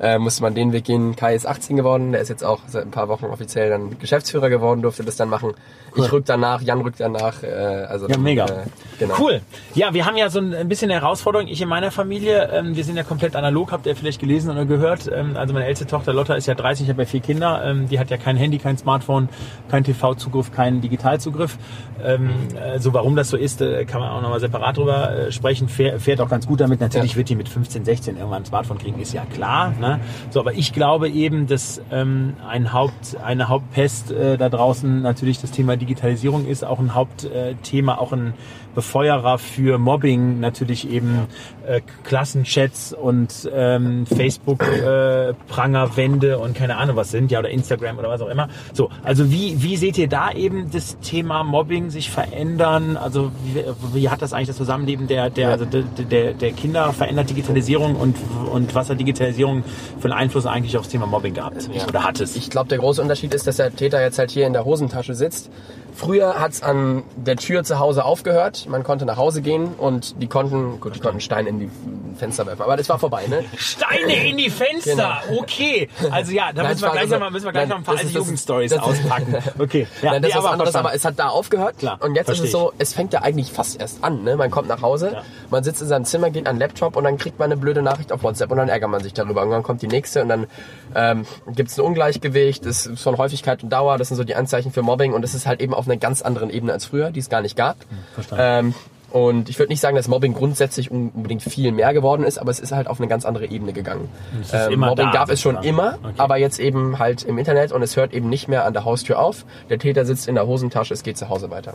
Äh, musste man den Weg gehen. Kai ist 18 geworden, der ist jetzt auch seit ein paar Wochen offiziell dann Geschäftsführer geworden, durfte das dann machen. Ich rück danach, Jan rückt danach. Äh, also ja, mega. Äh, genau. Cool. Ja, wir haben ja so ein bisschen eine Herausforderung. Ich in meiner Familie, ähm, wir sind ja komplett analog, habt ihr vielleicht gelesen oder gehört. Ähm, also meine älteste Tochter Lotta ist ja 30, ich habe ja vier Kinder. Ähm, die hat ja kein Handy, kein Smartphone, kein TV-Zugriff, keinen Digitalzugriff. Ähm, äh, so warum das so ist, äh, kann man auch nochmal separat drüber äh, sprechen. Fähr, fährt auch ganz gut damit. Natürlich ja. wird die mit 15, 16 irgendwann ein Smartphone kriegen, ist ja klar. Ne? So, aber ich glaube eben, dass ähm, ein Haupt, eine Hauptpest äh, da draußen natürlich das Thema Digitalisierung ist, auch ein Hauptthema, auch ein Befeuerer für Mobbing, natürlich eben äh, Klassenchats und ähm, Facebook-Prangerwände äh, und keine Ahnung was sind, ja, oder Instagram oder was auch immer. So, also wie, wie seht ihr da eben das Thema Mobbing sich verändern? Also wie, wie hat das eigentlich das Zusammenleben der, der, also der, der, der Kinder verändert Digitalisierung und, und was hat Digitalisierung für einen Einfluss eigentlich aufs Thema Mobbing gehabt? Ja. Oder hat es? Ich glaube, der große Unterschied ist, dass der Täter jetzt halt hier in der Hosentasche sitzt Früher hat's an der Tür zu Hause aufgehört. Man konnte nach Hause gehen und die konnten, gut, die konnten Steine in die Fenster werfen, aber das war vorbei, ne? Steine in die Fenster, genau. okay. Also ja, da müssen, wir gleich also, noch, müssen wir gleich nein, noch ein paar alte Jugendstories auspacken. Okay, ja, nein, das nee, ist was anderes, aber es hat da aufgehört. Klar, und jetzt ist es so, es fängt ja eigentlich fast erst an, ne? Man kommt nach Hause, ja. man sitzt in seinem Zimmer, geht an den Laptop und dann kriegt man eine blöde Nachricht auf WhatsApp und dann ärgert man sich darüber. Und dann kommt die nächste und dann ähm, gibt es ein Ungleichgewicht, das ist von Häufigkeit und Dauer, das sind so die Anzeichen für Mobbing und es ist halt eben auf einer ganz anderen Ebene als früher, die es gar nicht gab. Hm, verstanden. Ähm, und ich würde nicht sagen, dass Mobbing grundsätzlich unbedingt viel mehr geworden ist, aber es ist halt auf eine ganz andere Ebene gegangen. Ähm, Mobbing da, gab es schon immer, okay. aber jetzt eben halt im Internet und es hört eben nicht mehr an der Haustür auf. Der Täter sitzt in der Hosentasche, es geht zu Hause weiter.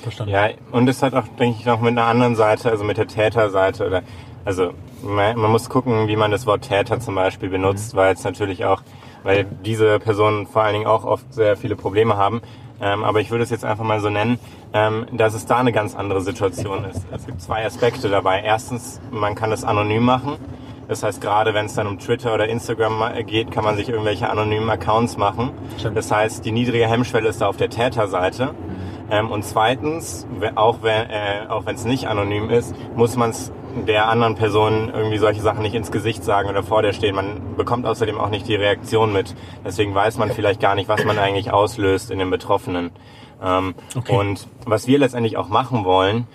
Verstanden. Ja, und es hat auch, denke ich, noch mit einer anderen Seite, also mit der Täterseite oder also man, muss gucken, wie man das Wort Täter zum Beispiel benutzt, mhm. weil es natürlich auch, weil diese Personen vor allen Dingen auch oft sehr viele Probleme haben. Ähm, aber ich würde es jetzt einfach mal so nennen, ähm, dass es da eine ganz andere Situation ist. Es gibt zwei Aspekte dabei. Erstens, man kann es anonym machen. Das heißt, gerade wenn es dann um Twitter oder Instagram geht, kann man sich irgendwelche anonymen Accounts machen. Das heißt, die niedrige Hemmschwelle ist da auf der Täterseite. Ähm, und zweitens, auch wenn äh, auch wenn es nicht anonym ist, muss man es der anderen Person irgendwie solche Sachen nicht ins Gesicht sagen oder vor der stehen. Man bekommt außerdem auch nicht die Reaktion mit. Deswegen weiß man vielleicht gar nicht, was man eigentlich auslöst in den Betroffenen. Ähm, okay. Und was wir letztendlich auch machen wollen,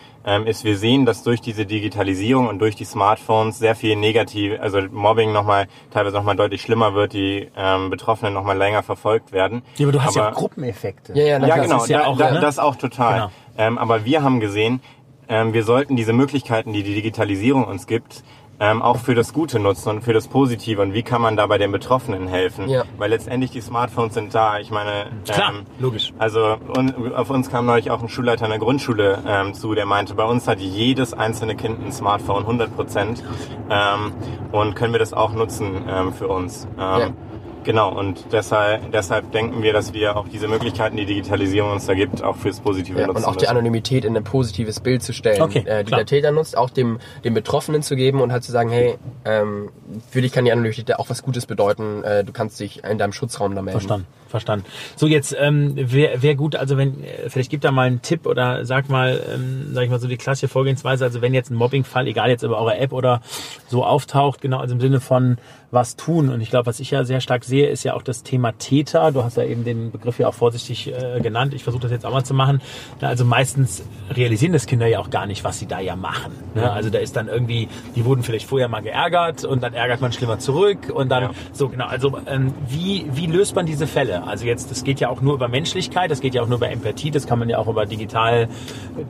ist, wir sehen, dass durch diese Digitalisierung und durch die Smartphones sehr viel negativ, also Mobbing nochmal, teilweise nochmal deutlich schlimmer wird, die ähm, Betroffenen nochmal länger verfolgt werden. Ja, aber du hast aber, ja Gruppeneffekte. Ja, ja, ja genau, ja auch, da, ne? das auch total. Genau. Ähm, aber wir haben gesehen, ähm, wir sollten diese Möglichkeiten, die die Digitalisierung uns gibt, ähm, auch für das Gute nutzen und für das Positive und wie kann man da bei den Betroffenen helfen? Ja. Weil letztendlich die Smartphones sind da. Ich meine, Klar, ähm, logisch. Also un, auf uns kam neulich auch ein Schulleiter einer Grundschule ähm, zu, der meinte, bei uns hat jedes einzelne Kind ein Smartphone, 100 Prozent. Ähm, und können wir das auch nutzen ähm, für uns? Ähm, Ja. Genau, und deshalb, deshalb denken wir, dass wir auch diese Möglichkeiten, die Digitalisierung uns da gibt, auch fürs Positive Ja, nutzen und auch die müssen. Anonymität in ein positives Bild zu stellen, Okay, äh, die klar. der Täter nutzt, auch dem, dem Betroffenen zu geben und halt zu sagen, hey, ähm, für dich kann die Anonymität auch was Gutes bedeuten, äh, du kannst dich in deinem Schutzraum da melden. Verstanden, verstanden. So jetzt ähm, wäre wär gut, also wenn äh, vielleicht gibt da mal einen Tipp oder sag mal, ähm, sag ich mal so die klassische Vorgehensweise, also wenn jetzt ein Mobbingfall, egal jetzt über eure App oder so auftaucht, genau also im Sinne von was tun und ich glaube, was ich ja sehr stark sehe, ist ja auch das Thema Täter. Du hast ja eben den Begriff ja auch vorsichtig äh, genannt. Ich versuche das jetzt auch mal zu machen. Na, also meistens realisieren das Kinder ja auch gar nicht, was sie da ja machen. Ne? Also da ist dann irgendwie, die wurden vielleicht vorher mal geärgert und dann ärgert man schlimmer zurück und dann Ja. so genau. Also ähm, wie wie löst man diese Fälle? Also jetzt, das geht ja auch nur über Menschlichkeit, das geht ja auch nur über Empathie, das kann man ja auch über digital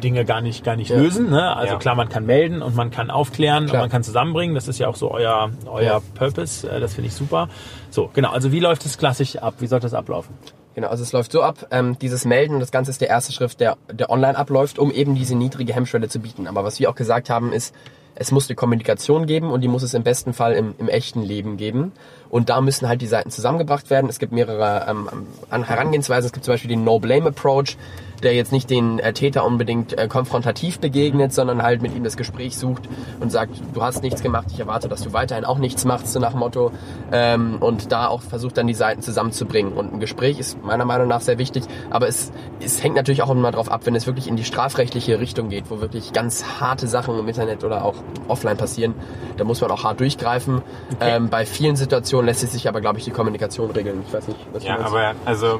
Dinge gar nicht gar nicht lösen. Ne? Also Ja. klar, man kann melden und man kann aufklären Klar. und man kann zusammenbringen. Das ist ja auch so euer euer Ja. Purpose. Äh, Das finde ich super. So genau. Also wie läuft es klassisch ab? Wie soll das ablaufen? Genau, also es läuft so ab, ähm, dieses Melden und das Ganze ist der erste Schritt, der, der online abläuft, um eben diese niedrige Hemmschwelle zu bieten. Aber was wir auch gesagt haben, ist, es muss eine Kommunikation geben und die muss es im besten Fall im, im echten Leben geben. Und da müssen halt die Seiten zusammengebracht werden. Es gibt mehrere ähm, an Herangehensweisen. Es gibt zum Beispiel den No-Blame-Approach, der jetzt nicht den äh, Täter unbedingt äh, konfrontativ begegnet, sondern halt mit ihm das Gespräch sucht und sagt, du hast nichts gemacht, ich erwarte, dass du weiterhin auch nichts machst, so nach dem Motto. Ähm, und da auch versucht dann die Seiten zusammenzubringen. Und ein Gespräch ist meiner Meinung nach sehr wichtig, aber es, es hängt natürlich auch immer drauf ab, wenn es wirklich in die strafrechtliche Richtung geht, wo wirklich ganz harte Sachen im Internet oder auch offline passieren, da muss man auch hart durchgreifen. Ähm, bei vielen Situationen lässt sich aber, glaube ich, die Kommunikation regeln. Ich weiß nicht, was Ja, aber also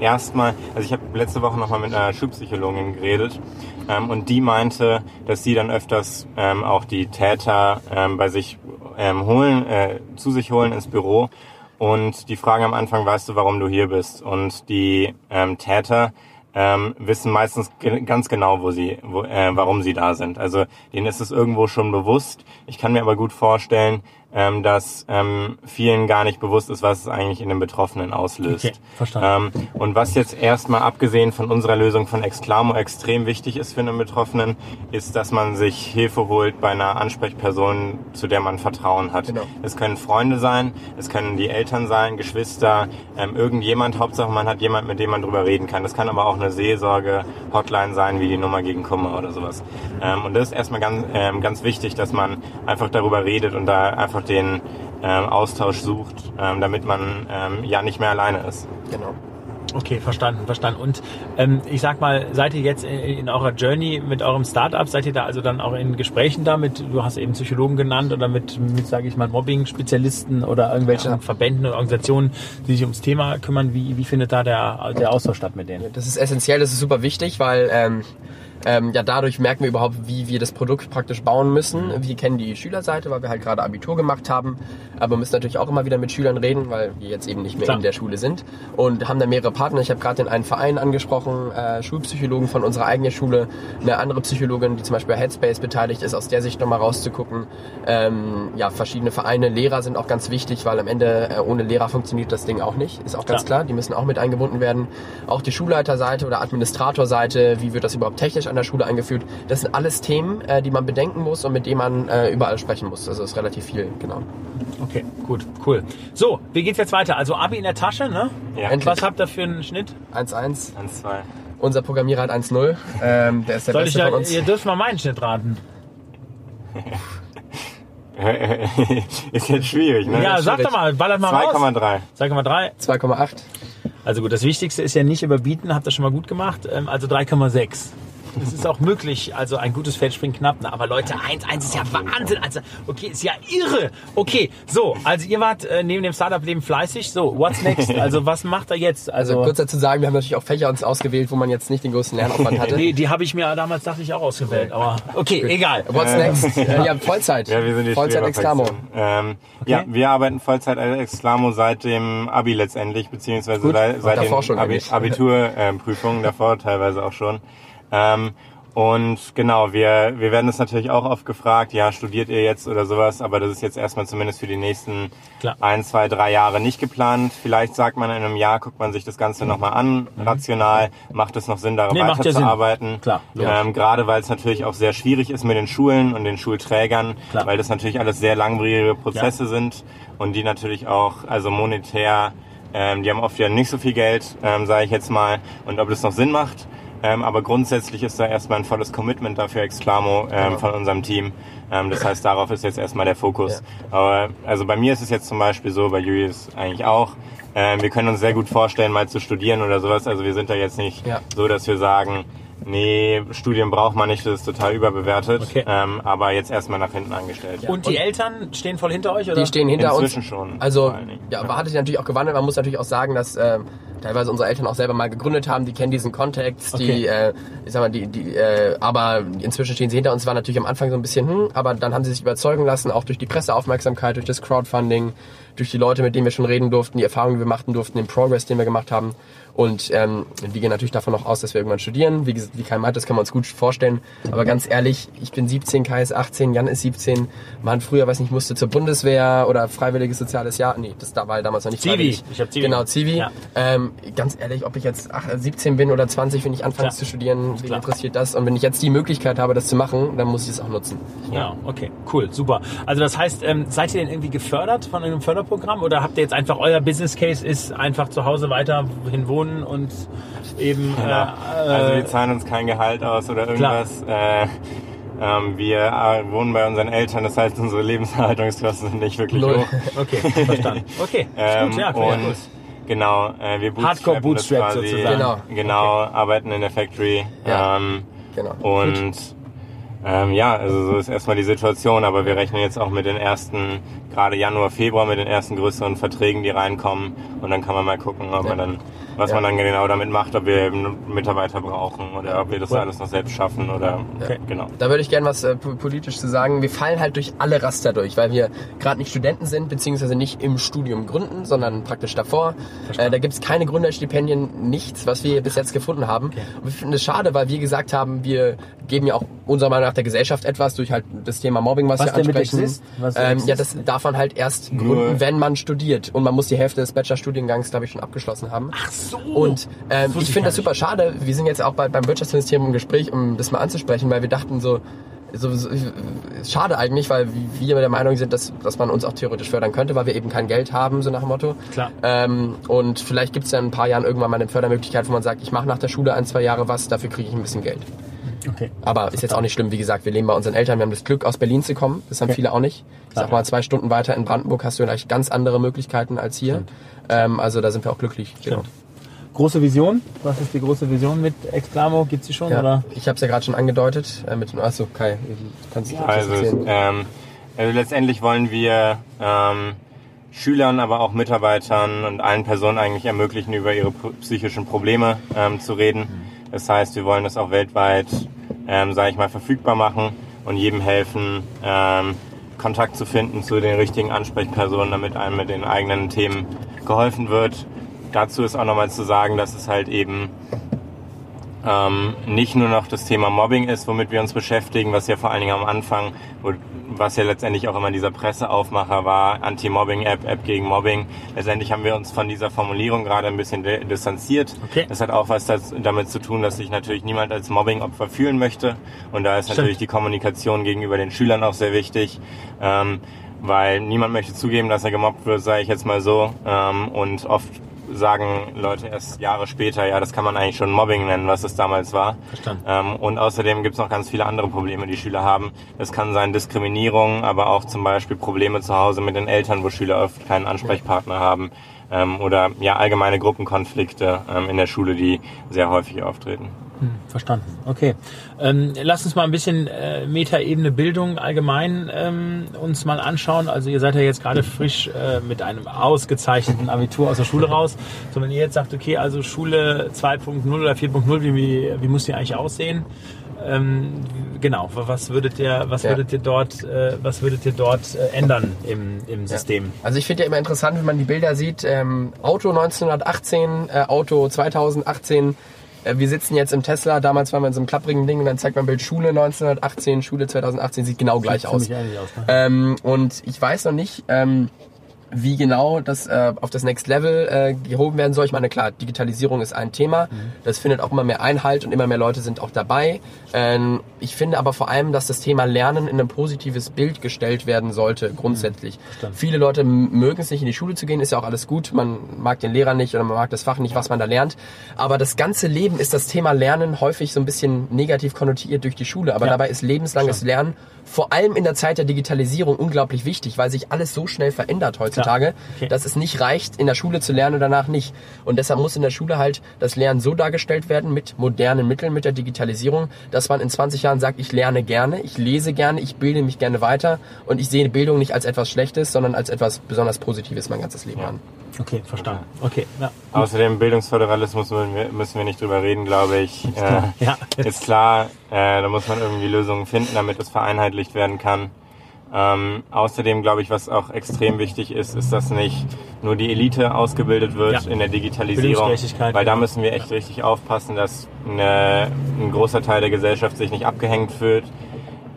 erstmal, also ich habe letzte Woche nochmal mit einer Schulpsychologin geredet ähm, und die meinte, dass sie dann öfters ähm, auch die Täter ähm, bei sich ähm, holen, äh, zu sich holen ins Büro und die fragen am Anfang, weißt du, warum du hier bist? Und die ähm, Täter ähm, wissen meistens ganz genau, wo sie, wo, äh, warum sie da sind. Also denen ist es irgendwo schon bewusst. Ich kann mir aber gut vorstellen, ähm, dass ähm, vielen gar nicht bewusst ist, was es eigentlich in den Betroffenen auslöst. Okay, verstanden. Ähm, und was jetzt erstmal abgesehen von unserer Lösung von Exclamo extrem wichtig ist für einen Betroffenen, ist, dass man sich Hilfe holt bei einer Ansprechperson, zu der man Vertrauen hat. Genau. Es können Freunde sein, es können die Eltern sein, Geschwister, ähm, irgendjemand. Hauptsache man hat jemand, mit dem man drüber reden kann. Das kann aber auch eine Seelsorge-Hotline sein, wie die Nummer gegen Kummer oder sowas. Ähm, und das ist erstmal ganz, ähm, ganz wichtig, dass man einfach darüber redet und da einfach den ähm, Austausch sucht, ähm, damit man ähm, ja nicht mehr alleine ist. Genau. Okay, verstanden, verstanden. Und ähm, ich sag mal, seid ihr jetzt in, in eurer Journey mit eurem Startup, seid ihr da also dann auch in Gesprächen damit? Du hast eben Psychologen genannt oder mit, mit sage ich mal, Mobbing-Spezialisten oder irgendwelchen Ja. Verbänden oder Organisationen, die sich ums Thema kümmern. Wie, wie findet da der, der Austausch statt mit denen? Das ist essentiell, das ist super wichtig, weil ähm, ähm, ja dadurch merken wir überhaupt, wie wir das Produkt praktisch bauen müssen. Wir kennen die Schülerseite, weil wir halt gerade Abitur gemacht haben, aber müssen natürlich auch immer wieder mit Schülern reden, weil wir jetzt eben nicht mehr Klar. in der Schule sind und haben da mehrere Partner. Ich habe gerade den einen Verein angesprochen, äh, Schulpsychologen von unserer eigenen Schule, eine andere Psychologin, die zum Beispiel bei Headspace beteiligt ist, aus der Sicht nochmal rauszugucken. Ähm, ja, verschiedene Vereine, Lehrer sind auch ganz wichtig, weil am Ende äh, ohne Lehrer funktioniert das Ding auch nicht, ist auch ganz Klar. klar. Die müssen auch mit eingebunden werden. Auch die Schulleiterseite oder Administratorseite, wie wird das überhaupt technisch an der Schule eingeführt? Das sind alles Themen, äh, die man bedenken muss und mit denen man äh, überall sprechen muss. Also ist relativ viel, genau. Okay, gut, cool. So, wie geht's jetzt weiter? Also Abi in der Tasche, ne? Ja. Endlich. Was habt ihr für einen Schnitt? 1-1. Eins, zwei. Unser Programmierer hat 1-0. Ähm, der ist der Soll ich Beste ja, von uns. ihr dürft mal meinen Schnitt raten. ist jetzt schwierig, ne? Ja, sag doch mal, ballert mal raus. 2,3. Sag mal drei. 2,8. Also gut, das Wichtigste ist ja nicht überbieten, habt ihr schon mal gut gemacht. Ähm, Also 3,6. Es ist auch möglich, also ein gutes Feld springt knapp. Na, aber Leute, 1, 1 ist ja Wahnsinn. Also, okay, ist ja irre. Okay, so, also ihr wart äh, neben dem Startup-Leben fleißig. So, what's next? Also was macht er jetzt? Also Also, kurz dazu sagen, wir haben natürlich auch Fächer uns ausgewählt, wo man jetzt nicht den größten Lernaufwand hatte. die, die habe ich mir damals, dachte ich, auch ausgewählt. Aber okay, egal. What's next? Äh, ja, Vollzeit. Ja, wir sind die Vollzeit Exklamo. Streberfraktion. Ähm, Ja, wir arbeiten Vollzeit als Exklamo seit dem Abi letztendlich, beziehungsweise Gut, seit, seit davor den schon Abi. Abiturprüfungen davor teilweise auch schon. Ähm, Und genau, wir, wir werden es natürlich auch oft gefragt, ja, studiert ihr jetzt oder sowas, aber das ist jetzt erstmal zumindest für die nächsten Klar. ein, zwei, drei Jahre nicht geplant. Vielleicht sagt man in einem Jahr, guckt man sich das Ganze nochmal an, rational, macht es noch Sinn, daran Nee, macht ja weiterzuarbeiten. Klar, logisch. ähm, Gerade weil es natürlich auch sehr schwierig ist mit den Schulen und den Schulträgern, Klar. weil das natürlich alles sehr langwierige Prozesse sind und die natürlich auch, also monetär, ähm, die haben oft ja nicht so viel Geld, ähm, sage ich jetzt mal, und ob das noch Sinn macht. Ähm, aber grundsätzlich ist da erstmal ein volles Commitment dafür Exclamo ähm, von unserem Team. Ähm, das heißt, darauf ist jetzt erstmal der Fokus. Aber also bei mir ist es jetzt zum Beispiel so, bei Julius eigentlich auch. Ähm, wir können uns sehr gut vorstellen, mal zu studieren oder sowas. Also wir sind da jetzt nicht Ja. so, dass wir sagen, nee, Studien braucht man nicht, das ist total überbewertet. Okay. Ähm, aber jetzt erstmal nach hinten angestellt. Und die Eltern stehen voll hinter euch, oder? Die stehen hinter Inzwischen uns. schon, Also, ja, aber hat sich natürlich auch gewandelt. Man muss natürlich auch sagen, dass ähm, teilweise unsere Eltern auch selber mal gegründet haben. Die kennen diesen Kontext. Okay. Die, äh, ich sag mal, die, die, äh, aber inzwischen stehen sie hinter uns. War natürlich am Anfang so ein bisschen, hm, aber dann haben sie sich überzeugen lassen, auch durch die Presseaufmerksamkeit, durch das Crowdfunding, durch die Leute, mit denen wir schon reden durften, die Erfahrungen, die wir machen durften, den Progress, den wir gemacht haben. Und ähm, wir gehen natürlich davon auch aus, dass wir irgendwann studieren. Wie, wie Kai meint, das kann man uns gut vorstellen. Aber ganz ehrlich, ich bin 17, Kai ist 18, Jan ist 17. Man früher, weiß nicht, musste zur Bundeswehr oder freiwilliges soziales Jahr. Nee, das da war damals noch nicht Zivi. freiwillig. Ich hab Zivi. Genau, Zivi. Ja. Ähm, ganz ehrlich, ob ich jetzt ach, 17 bin oder 20, wenn ich anfange Klar. zu studieren, wen klar. interessiert das? Und wenn ich jetzt die Möglichkeit habe, das zu machen, dann muss ich es auch nutzen. Ja, okay, cool, super. Also das heißt, ähm, seid ihr denn irgendwie gefördert von einem Förderprogramm oder habt ihr jetzt einfach euer Business Case ist einfach zu Hause weiterhin wohnen und eben Genau. äh, also äh, wir zahlen uns kein Gehalt aus oder irgendwas. Äh, ähm, wir äh, wohnen bei unseren Eltern, das heißt unsere Lebenserhaltungskosten sind nicht wirklich Null. hoch. okay, verstanden. Okay, ist Ähm, gut, ja, cool. und genau, äh, wir Hardcore Bootstrap quasi. sozusagen. Genau. Genau, arbeiten in der Factory. Ja. Ähm, Genau. und ähm, ja, also so ist erstmal die Situation, aber wir rechnen jetzt auch mit den ersten, gerade Januar, Februar, mit den ersten größeren Verträgen, die reinkommen und dann kann man mal gucken, ob Ja. man dann, was Ja. man dann genau damit macht, ob wir eben Mitarbeiter brauchen oder ob wir das Cool. alles noch selbst schaffen oder Okay. genau. Da würde ich gerne was äh, po- politisch zu sagen. Wir fallen halt durch alle Raster durch, weil wir gerade nicht Studenten sind, beziehungsweise nicht im Studium gründen, sondern praktisch davor. Äh, da gibt es keine Gründerstipendien, nichts, was wir bis jetzt gefunden haben. Und wir finden es schade, weil wir gesagt haben, wir geben ja auch unserer Meinung nach der Gesellschaft etwas durch halt das Thema Mobbing, was, Was wir ansprechen. Ähm, ja, das darf man halt erst gründen, wenn man studiert. Und man muss die Hälfte des Bachelorstudiengangs, glaube ich, schon abgeschlossen haben. Ach so. Und ähm, ich finde das super schade. Wir sind jetzt auch bei, beim Wirtschaftsministerium im Gespräch, um das mal anzusprechen, weil wir dachten so, so, so schade eigentlich, weil wir der Meinung sind, dass, dass man uns auch theoretisch fördern könnte, weil wir eben kein Geld haben, so nach dem Motto. Klar. Ähm, und vielleicht gibt es ja in ein paar Jahren irgendwann mal eine Fördermöglichkeit, wo man sagt, ich mache nach der Schule ein, zwei Jahre was, dafür kriege ich ein bisschen Geld. Okay. Aber ist jetzt auch nicht schlimm, wie gesagt, wir leben bei unseren Eltern, wir haben das Glück, aus Berlin zu kommen. Das haben Okay. viele auch nicht. Ich Klar. sag mal, zwei Stunden weiter in Brandenburg hast du vielleicht ganz andere Möglichkeiten als hier. Ähm, also da sind wir auch glücklich. Genau. Große Vision? Was ist die große Vision mit Exclamo? Gibt's die schon Ja, oder? ich habe es ja gerade schon angedeutet. Äh, mit, achso, Kai, du kannst du Also, erzählen. ähm, also letztendlich wollen wir ähm, Schülern, aber auch Mitarbeitern und allen Personen eigentlich ermöglichen, über ihre psychischen Probleme ähm, zu reden. Das heißt, wir wollen das auch weltweit, ähm, sage ich mal, verfügbar machen und jedem helfen, ähm, Kontakt zu finden zu den richtigen Ansprechpersonen, damit einem mit den eigenen Themen geholfen wird. Dazu ist auch nochmal zu sagen, dass es halt eben ähm, nicht nur noch das Thema Mobbing ist, womit wir uns beschäftigen, was ja vor allen Dingen am Anfang, wo, was ja letztendlich auch immer dieser Presseaufmacher war, Anti-Mobbing-App, App gegen Mobbing. Letztendlich haben wir uns von dieser Formulierung gerade ein bisschen di- distanziert. Okay. Das hat auch was das, damit zu tun, dass sich natürlich niemand als Mobbing-Opfer fühlen möchte. Und da ist Stimmt. natürlich die Kommunikation gegenüber den Schülern auch sehr wichtig. Ähm, weil niemand möchte zugeben, dass er gemobbt wird, sage ich jetzt mal so. Ähm, und oft sagen Leute erst Jahre später, ja, das kann man eigentlich schon Mobbing nennen, was es damals war. Verstanden. Ähm, und außerdem gibt es noch ganz viele andere Probleme, die Schüler haben. Das kann sein Diskriminierung, aber auch zum Beispiel Probleme zu Hause mit den Eltern, wo Schüler oft keinen Ansprechpartner haben. Ähm, oder ja, allgemeine Gruppenkonflikte ähm, in der Schule, die sehr häufig auftreten. Verstanden. Okay. Ähm, lass uns mal ein bisschen äh, Metaebene Bildung allgemein ähm, uns mal anschauen. Also ihr seid ja jetzt gerade frisch äh, mit einem ausgezeichneten Abitur aus der Schule raus. So wenn ihr jetzt sagt, okay, also Schule 2.0 oder 4.0, wie, wie, wie muss die eigentlich aussehen? Ähm, genau, was würdet ihr, was Ja. würdet ihr dort, äh, was würdet ihr dort äh, ändern im, im System? Also ich finde ja immer interessant, wenn man die Bilder sieht. Ähm, Auto 1918, äh, Auto 2018. äh, wir sitzen jetzt im Tesla, damals waren wir in so einem klapprigen Ding und dann zeigt man Bild Schule 1918, Schule 2018, sieht genau gleich aus. Aus, ne? Ähm, und ich weiß noch nicht, ähm, wie genau das äh, auf das Next Level äh, gehoben werden soll. Ich meine, klar, Digitalisierung ist ein Thema. Das findet auch immer mehr Einhalt und immer mehr Leute sind auch dabei. Ähm, ich finde aber vor allem, dass das Thema Lernen in ein positives Bild gestellt werden sollte, grundsätzlich. Viele Leute mögen es nicht, in die Schule zu gehen, ist ja auch alles gut. Man mag den Lehrer nicht oder man mag das Fach nicht, was man da lernt. Aber das ganze Leben ist das Thema Lernen häufig so ein bisschen negativ konnotiert durch die Schule. Aber Ja. dabei ist lebenslanges Lernen vor allem in der Zeit der Digitalisierung unglaublich wichtig, weil sich alles so schnell verändert heutzutage, Okay. dass es nicht reicht, in der Schule zu lernen und danach nicht. Und deshalb muss in der Schule halt das Lernen so dargestellt werden mit modernen Mitteln, mit der Digitalisierung, dass man in 20 Jahren sagt, ich lerne gerne, ich lese gerne, ich bilde mich gerne weiter und ich sehe Bildung nicht als etwas Schlechtes, sondern als etwas besonders Positives mein ganzes Leben an. Okay, verstanden. Okay, ja. Außerdem Bildungsföderalismus müssen wir, müssen wir nicht drüber reden, glaube ich. klar. Äh, Ja. Ist klar, äh, da muss man irgendwie Lösungen finden, damit es vereinheitlicht werden kann. Ähm, außerdem glaube ich, was auch extrem wichtig ist, ist, dass nicht nur die Elite ausgebildet wird Ja. in der Digitalisierung, weil da genau. müssen wir echt richtig aufpassen, dass eine, ein großer Teil der Gesellschaft sich nicht abgehängt fühlt.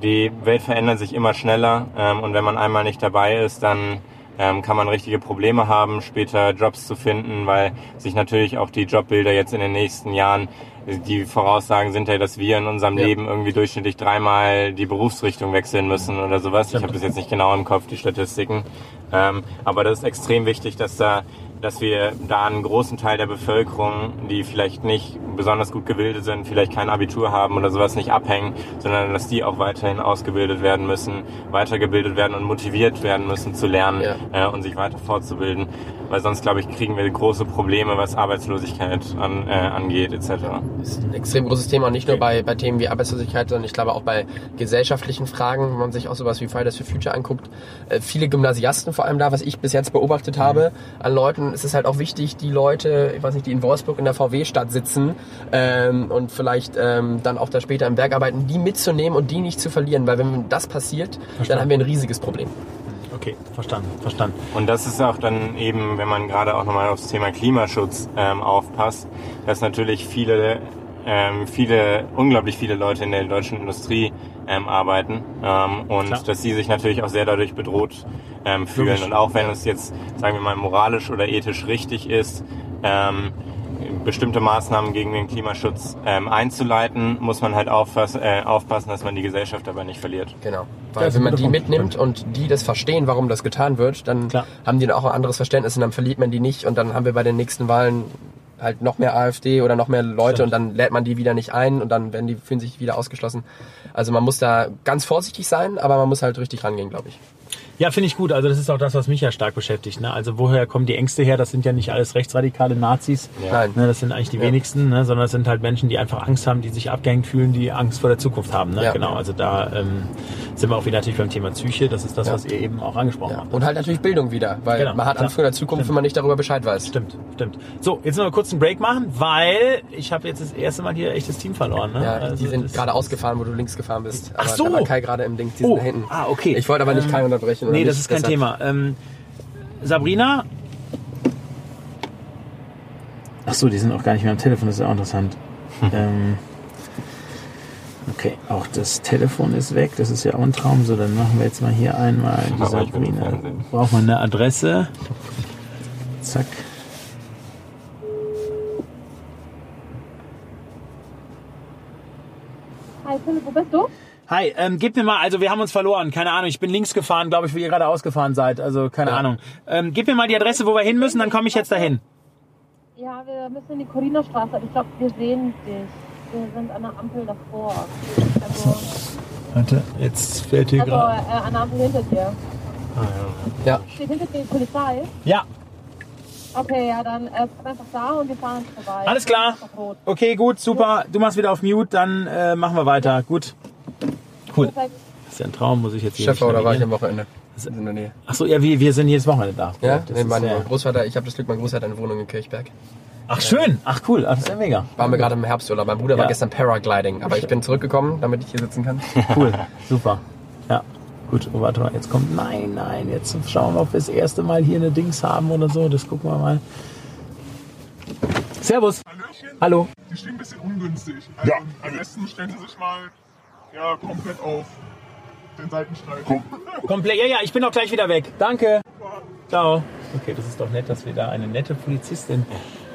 Die Welt verändert sich immer schneller ähm, und wenn man einmal nicht dabei ist, dann ähm, kann man richtige Probleme haben, später Jobs zu finden, weil sich natürlich auch die Jobbilder jetzt in den nächsten Jahren, die Voraussagen sind ja, dass wir in unserem Ja. Leben irgendwie durchschnittlich dreimal die Berufsrichtung wechseln müssen oder sowas. Ich habe das jetzt nicht genau im Kopf, die Statistiken. Ähm, aber das ist extrem wichtig, dass da dass wir da einen großen Teil der Bevölkerung, die vielleicht nicht besonders gut gebildet sind, vielleicht kein Abitur haben oder sowas nicht abhängen, sondern dass die auch weiterhin ausgebildet werden müssen, weitergebildet werden und motiviert werden müssen zu lernen Ja. äh, und sich weiter fortzubilden. Weil sonst, glaube ich, kriegen wir große Probleme, was Arbeitslosigkeit an, äh, angeht etc. Das ist ein extrem großes Thema, nicht nur bei, bei Themen wie Arbeitslosigkeit, sondern ich glaube auch bei gesellschaftlichen Fragen, wenn man sich auch sowas wie Fridays for Future anguckt. Äh, viele Gymnasiasten vor allem da, was ich bis jetzt beobachtet habe, an Leuten ist es halt auch wichtig, die Leute, ich weiß nicht, die in Wolfsburg in der VW-Stadt sitzen ähm, und vielleicht ähm, dann auch da später im Werk arbeiten, die mitzunehmen und die nicht zu verlieren, weil wenn das passiert, dann haben wir ein riesiges Problem. Okay, verstanden, verstanden. Und das ist auch dann eben, wenn man gerade auch nochmal aufs Thema Klimaschutz ähm, aufpasst, dass natürlich viele, ähm, viele, unglaublich viele Leute in der deutschen Industrie ähm, arbeiten ähm, und Klar. dass sie sich natürlich auch sehr dadurch bedroht ähm, fühlen. Logisch. Und auch wenn es jetzt, sagen wir mal, moralisch oder ethisch richtig ist, ähm, bestimmte Maßnahmen gegen den Klimaschutz ähm, einzuleiten, muss man halt aufpass äh, aufpassen, dass man die Gesellschaft dabei nicht verliert. Genau. Ja, Weil ist wenn man die Punkt. mitnimmt und die das verstehen, warum das getan wird, dann Klar. haben die dann auch ein anderes Verständnis und dann verliert man die nicht und dann haben wir bei den nächsten Wahlen halt noch mehr AfD oder noch mehr Leute Stimmt. und dann lädt man die wieder nicht ein und dann werden die fühlen sich wieder ausgeschlossen. Also man muss da ganz vorsichtig sein, aber man muss halt richtig rangehen, glaube ich. Ja, finde ich gut. Also das ist auch das, was mich ja stark beschäftigt. Ne? Also woher kommen die Ängste her? Das sind ja nicht alles rechtsradikale Nazis. Ja. Nein. Ne, das sind eigentlich die Ja. wenigsten, ne? sondern das sind halt Menschen, die einfach Angst haben, die sich abgehängt fühlen, die Angst vor der Zukunft haben. Ne? Ja. Genau, also da ähm, sind wir auch wieder natürlich beim Thema Psyche. Das ist das, Ja. was ihr eben auch angesprochen Ja. habt. Und halt natürlich Bildung wieder, weil Genau, man hat. Angst vor der Zukunft, Stimmt. wenn man nicht darüber Bescheid weiß. Stimmt, stimmt. So, jetzt noch mal kurz einen Break machen, weil ich habe jetzt das erste Mal hier echtes Team verloren. Ne? Ja, Also die sind gerade ausgefahren, wo du links gefahren bist. Ach Aber so. da war Kai gerade im Ding, die sind Oh, da hinten. ah, okay. Ich wollte aber nicht Ähm, Kai unterbrechen. Oder Nee, das ist kein deshalb- Thema. Ähm, Sabrina? Ach so, die sind auch gar nicht mehr am Telefon, das ist ja auch interessant. ähm, okay, auch das Telefon ist weg, das ist ja auch ein Traum. So, dann machen wir jetzt mal hier einmal die Aber Sabrina. Braucht man eine Adresse. Zack. Hi Philipp, wo bist du? Hi, ähm, gib mir mal, also wir haben uns verloren, keine Ahnung, ich bin links gefahren, glaube ich, wie ihr gerade ausgefahren seid, also keine Ja. Ahnung. Ähm, gib mir mal die Adresse, wo wir hin müssen, dann komme ich jetzt dahin. Ja, wir müssen in die Corina-Straße. Ich glaube, wir sehen dich. Wir sind an der Ampel davor. Also, Warte, jetzt fällt hier also gerade. äh, an der Ampel hinter dir. Ah, Ja, Steht hinter dir die Polizei? Ja, Okay, ja, dann äh, bleib einfach da und wir fahren vorbei. Alles klar. Okay, gut, super. Du machst wieder auf Mute, dann äh, machen wir weiter. Gut. Cool. Das ist ja ein Traum, muss ich jetzt hier Schäfer, oder war ich am Wochenende? In der Nähe. Ach so, ja, wir, wir sind jedes Wochenende da. Ja, das nee, mein äh, Großvater, ich habe das Glück, mein Großvater hat eine Wohnung in Kirchberg. Ach schön, ach cool, ach, das ist ja mega. Waren wir gerade im Herbsturlaub. Mein Bruder Ja. war gestern Paragliding, aber ich bin zurückgekommen, damit ich hier sitzen kann. Cool, super. Ja, gut. Oh, warte mal, jetzt kommt. Nein, nein, jetzt schauen wir, ob wir das erste Mal hier eine Dings haben oder so. Das gucken wir mal. Servus. Hallöchen. Hallo. Die stehen ein bisschen ungünstig. Also Ja. am besten stellen Sie sich mal ja, komplett auf den Seitenstreifen. Komm. Komplett. Ja, ja, ich bin auch gleich wieder weg. Danke. Ciao. Okay, das ist doch nett, dass wir da eine nette Polizistin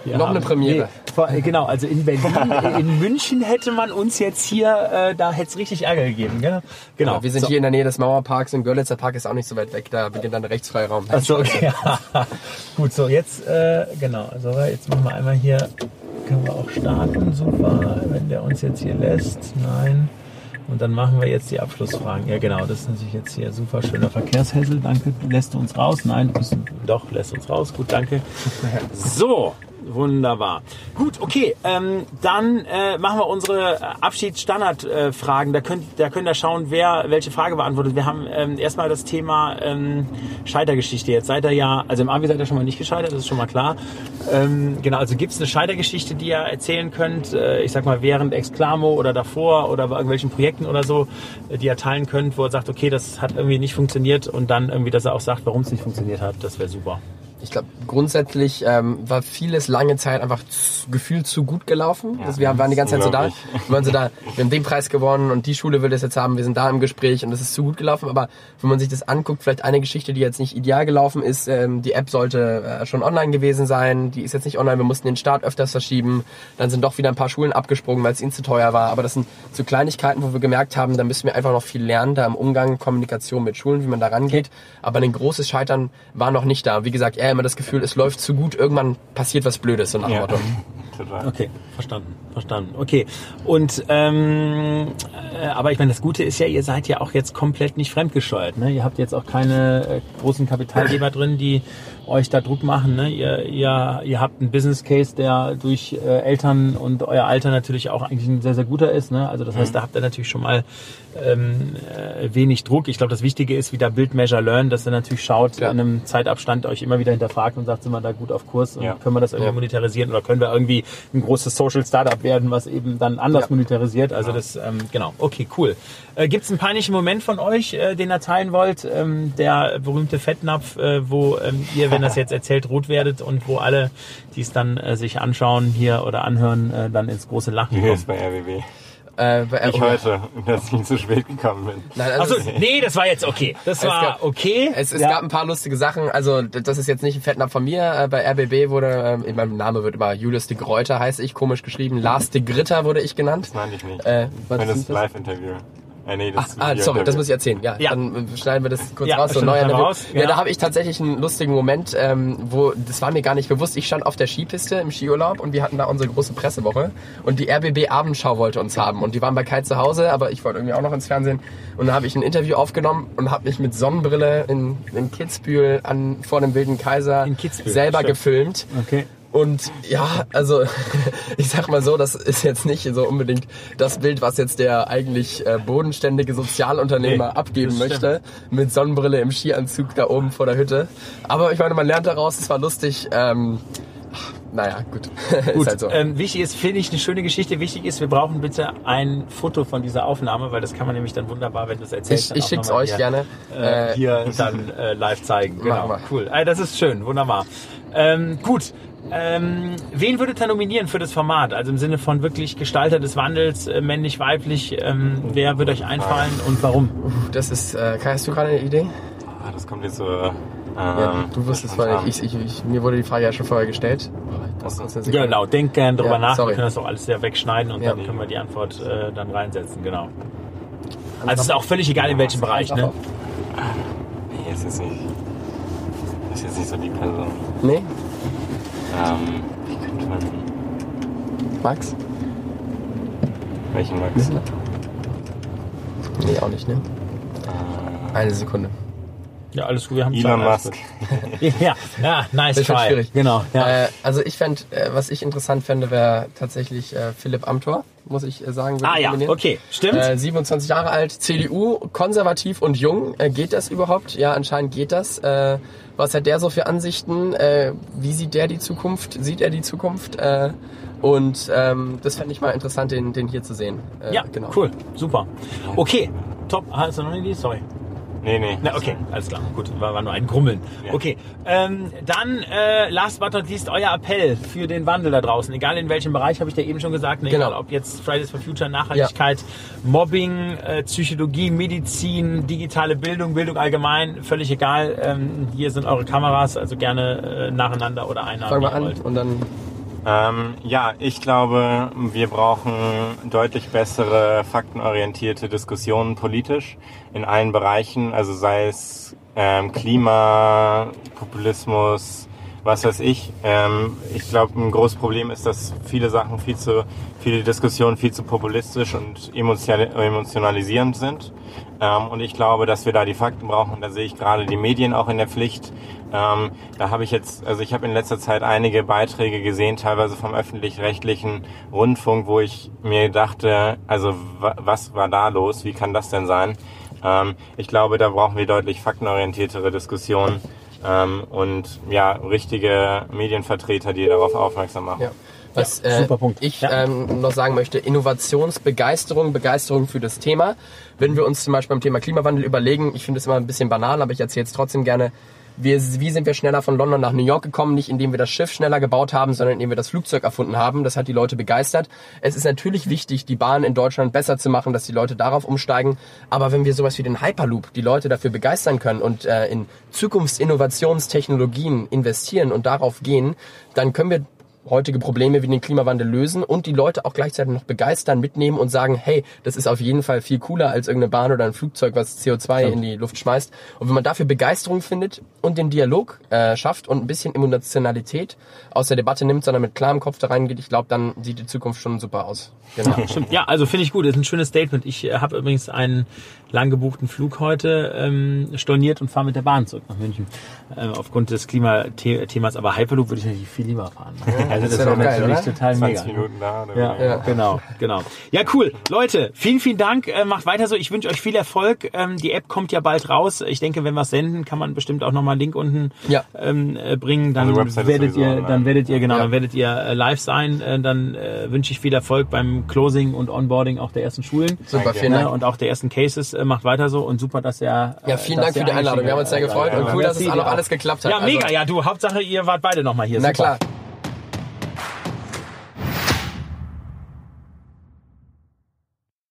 hier Noch eine Premiere. Nee, vor- genau, also in Berlin, in München hätte man uns jetzt hier, äh, da hätte es richtig Ärger gegeben. Gell? Genau. Wir sind so. hier in der Nähe des Mauerparks und Görlitzer Park ist auch nicht so weit weg. Da beginnt dann der Rechtsfreiraum. Achso, okay. Gut, so jetzt, äh, genau, also jetzt machen wir einmal hier, können wir auch starten, super, wenn der uns jetzt hier lässt, nein. Und dann machen wir jetzt die Abschlussfragen. Ja, genau, das ist natürlich jetzt hier super schöner Verkehrshässel. Danke, lässt du uns raus? Nein, müssen, doch, lässt uns raus. Gut, danke. So, wunderbar. Gut, okay, ähm, dann äh, machen wir unsere Abschiedsstandardfragen. da könnt, da könnt ihr schauen, wer welche Frage beantwortet. Wir haben ähm, erstmal das Thema ähm, Scheitergeschichte. Jetzt seid ihr ja, also im Abi seid ihr schon mal nicht gescheitert, das ist schon mal klar. Ähm, genau, also gibt es eine Scheitergeschichte, die ihr erzählen könnt, äh, ich sag mal während Exclamo oder davor oder bei irgendwelchen Projekten oder so, äh, die ihr teilen könnt, wo ihr sagt, okay, das hat irgendwie nicht funktioniert und dann irgendwie, dass er auch sagt, warum es nicht funktioniert hat, das wäre super. Ich glaube, grundsätzlich ähm, war vieles lange Zeit einfach zu, gefühlt zu gut gelaufen. also wir waren die ganze Zeit so da. Wir waren so da, wir haben den Preis gewonnen und die Schule will das jetzt haben, wir sind da im Gespräch und es ist zu gut gelaufen. Aber wenn man sich das anguckt, vielleicht eine Geschichte, die jetzt nicht ideal gelaufen ist, ähm, die App sollte äh, schon online gewesen sein, die ist jetzt nicht online, wir mussten den Start öfters verschieben. Dann sind doch wieder ein paar Schulen abgesprungen, weil es ihnen zu teuer war. Aber das sind so Kleinigkeiten, wo wir gemerkt haben, da müssen wir einfach noch viel lernen, da im Umgang, Kommunikation mit Schulen, wie man da rangeht. Aber ein großes Scheitern war noch nicht da. Wie gesagt, eher immer das Gefühl, es läuft zu gut, irgendwann passiert was Blödes, so nach Ja, Motto. Total. Okay, verstanden, verstanden. Okay. Und ähm, äh, aber ich meine, das Gute ist ja, ihr seid ja auch jetzt komplett nicht fremdgesteuert. Ne? Ihr habt jetzt auch keine äh, großen Kapitalgeber drin, die euch da Druck machen. Ne? Ihr, ihr, ihr habt einen Business Case, der durch äh, Eltern und euer Alter natürlich auch eigentlich ein sehr, sehr guter ist. Ne? Also das heißt, da habt ihr natürlich schon mal ähm, äh, wenig Druck. Ich glaube, das Wichtige ist wieder Build, Measure, Learn, dass ihr natürlich schaut, Ja. in einem Zeitabstand euch immer wieder hinterfragt und sagt, sind wir da gut auf Kurs und Ja. können wir das irgendwie Ja. monetarisieren oder können wir irgendwie ein großes Social Startup werden, was eben dann anders Ja. monetarisiert. Also das, ähm, genau. Okay, cool. Äh, Gibt es einen peinlichen Moment von euch, äh, den ihr teilen wollt? Ähm, der berühmte Fettnapf, äh, wo ähm, ihr, wenn das jetzt erzählt, rot werdet und wo alle, die es dann äh, sich anschauen hier oder anhören, äh, dann ins große Lachen Hier kommen. ist bei RWB. Äh, Ich heute, dass ich zu spät gekommen bin. Nein, also Also, nee, das war jetzt okay. Das Es war gab- okay. Es, es Ja. gab ein paar lustige Sachen. Also das ist jetzt nicht ein Fettnapf von mir. Äh, Bei RBB wurde, äh, mein Name wird immer Julius de Greuter, heiße ich, komisch geschrieben. Lars de Gritter wurde ich genannt. Das meinte ich nicht. Äh, was Wenn das? Live-Interview. Äh, nee, Ach, das ah, sorry, das muss ich erzählen. Ja, Ja. dann schneiden wir das kurz Ja, raus. So, Interview. raus, ja. ja. da habe ich tatsächlich einen lustigen Moment, ähm, wo das war mir gar nicht bewusst. Ich stand auf der Skipiste im Skiurlaub und wir hatten da unsere große Pressewoche und die RBB Abendschau wollte uns haben und die waren bei Kai zu Hause, aber ich wollte irgendwie auch noch ins Fernsehen und da habe ich ein Interview aufgenommen und habe mich mit Sonnenbrille in, in Kitzbühel an vor dem Wilden Kaiser selber stimmt. gefilmt. Okay. Und ja, also ich sag mal so, das ist jetzt nicht so unbedingt das Bild, was jetzt der eigentlich äh, bodenständige Sozialunternehmer Nee, abgeben möchte, mit Sonnenbrille im Skianzug da oben vor der Hütte. Aber ich meine, man lernt daraus, es war lustig. Ähm, naja, gut. Gut, ist halt so. ähm, wichtig ist, finde ich, eine schöne Geschichte. Wichtig ist, wir brauchen bitte ein Foto von dieser Aufnahme, weil das kann man nämlich dann wunderbar, wenn du es erzählst. ich ich schick's nochmal euch hier, gerne. Äh, Äh, hier dann äh, live zeigen. Genau, cool. Äh, das ist schön, wunderbar. Ähm, gut. Ähm, wen würdet ihr nominieren für das Format? Also im Sinne von wirklich Gestalter des Wandels, äh, männlich, weiblich. Ähm, wer würde euch einfallen und warum? das ist, äh, Kai, hast du gerade eine Idee? Ah, das kommt jetzt so. Ähm, Ja, du wirst es vorher. Ich, ich, ich, mir wurde die Frage ja schon vorher gestellt. Eine Sekunde. Genau, denkt gerne drüber Ja, nach. sorry. Wir können das auch alles sehr wegschneiden und Ja. dann können wir die Antwort äh, dann reinsetzen. Genau. Also es ist auch völlig egal in welchem Bereich. Ne? Nee, es ist nicht. Ist jetzt nicht so die Person. Nee, Ähm, wie könnte man. Max? Welchen Max? Nee, auch nicht, ne? Eine Sekunde. Ja, alles gut. Wir haben Elon Musk. Ja, ja, nice Das try. schwierig. Genau. Ja. Äh, also ich fände, äh, was ich interessant fände, wäre tatsächlich äh, Philipp Amthor, muss ich äh, sagen. ah ja, nominieren. okay, stimmt. Äh, 27 Jahre alt, CDU, konservativ und jung. Äh, geht das überhaupt? Ja, anscheinend geht das. Äh, was hat der so für Ansichten? Äh, wie sieht der die Zukunft? Sieht er die Zukunft? Äh, und ähm, das fände ich mal interessant, den, den hier zu sehen. Äh, ja, genau. cool, super. Okay, top. Hast du noch eine Idee? Sorry. Nee, nee. Na, okay, alles klar. Gut, war, war nur ein Grummeln. Ja. Okay, ähm, dann äh, last but not least euer Appell für den Wandel da draußen. Egal in welchem Bereich, habe ich dir eben schon gesagt. Ne, Genau. Egal ob jetzt Fridays for Future, Nachhaltigkeit, Mobbing, äh, Psychologie, Medizin, digitale Bildung, Bildung allgemein, völlig egal. Ähm, hier sind eure Kameras, also gerne äh, nacheinander oder einer. Fang wie mal ihr an wollt. und dann Ähm, ja, ich glaube, wir brauchen deutlich bessere faktenorientierte Diskussionen politisch in allen Bereichen, also sei es ähm, Klima, Populismus, was weiß ich. Ähm, ich glaube, ein großes Problem ist, dass viele Sachen viel zu, viele Diskussionen viel zu populistisch und emotional, emotionalisierend sind. Ähm, und ich glaube, dass wir da die Fakten brauchen. Da sehe ich gerade die Medien auch in der Pflicht. Ähm, da habe ich jetzt, also ich habe in letzter Zeit einige Beiträge gesehen, teilweise vom öffentlich-rechtlichen Rundfunk, wo ich mir dachte, also wa was war da los? Wie kann das denn sein? Ähm, ich glaube, da brauchen wir deutlich faktenorientiertere Diskussionen ähm, und ja, richtige Medienvertreter, die darauf aufmerksam machen. Ja. Was Ja, äh, super Punkt. ich Ja. ähm, noch sagen möchte, Innovationsbegeisterung, Begeisterung für das Thema. Wenn wir uns zum Beispiel beim Thema Klimawandel überlegen, ich finde es immer ein bisschen banal, aber ich erzähle es trotzdem gerne, wir, wie sind wir schneller von London nach New York gekommen? Nicht indem wir das Schiff schneller gebaut haben, sondern indem wir das Flugzeug erfunden haben. Das hat die Leute begeistert. Es ist natürlich wichtig, die Bahn in Deutschland besser zu machen, dass die Leute darauf umsteigen. Aber wenn wir sowas wie den Hyperloop, die Leute dafür begeistern können und äh, in Zukunftsinnovationstechnologien investieren und darauf gehen, dann können wir heutige Probleme wie den Klimawandel lösen und die Leute auch gleichzeitig noch begeistern, mitnehmen und sagen, hey, das ist auf jeden Fall viel cooler als irgendeine Bahn oder ein Flugzeug, was CO2 in die Luft schmeißt. Und wenn man dafür Begeisterung findet und den Dialog äh, schafft und ein bisschen Emotionalität aus der Debatte nimmt, sondern mit klarem Kopf da reingeht, ich glaube, dann sieht die Zukunft schon super aus. Genau. Stimmt. Ja, also finde ich gut. Das ist ein schönes Statement. Ich äh, habe übrigens einen lang gebuchten Flug heute ähm, storniert und fahre mit der Bahn zurück nach München. Äh, aufgrund des Klimathemas. Aber Hyperloop würde ich natürlich viel lieber fahren. Also das wär wäre natürlich oder? total mega. 20 Minuten da. oder Ja? Ja. genau, genau. Ja, cool. Leute, vielen, vielen Dank. Äh, macht weiter so. Ich wünsche euch viel Erfolg. Ähm, die App kommt ja bald raus. Ich denke, wenn wir es senden, kann man bestimmt auch nochmal einen Link unten Ja. ähm, äh, bringen. Dann Also werdet ihr, online. dann werdet ihr, genau, Ja. dann werdet ihr äh, live sein. Äh, dann äh, wünsche ich viel Erfolg beim Closing und Onboarding auch der ersten Schulen. Super, vielen Ne, Dank. und auch der ersten Cases äh, macht weiter so und super, dass er äh, Ja, vielen dass Dank für die Einladung. Wir haben uns sehr gefreut und cool, dass es auch noch alles geklappt hat. Ja, mega. Also- Ja, du, Hauptsache ihr wart beide nochmal hier. Na super. klar.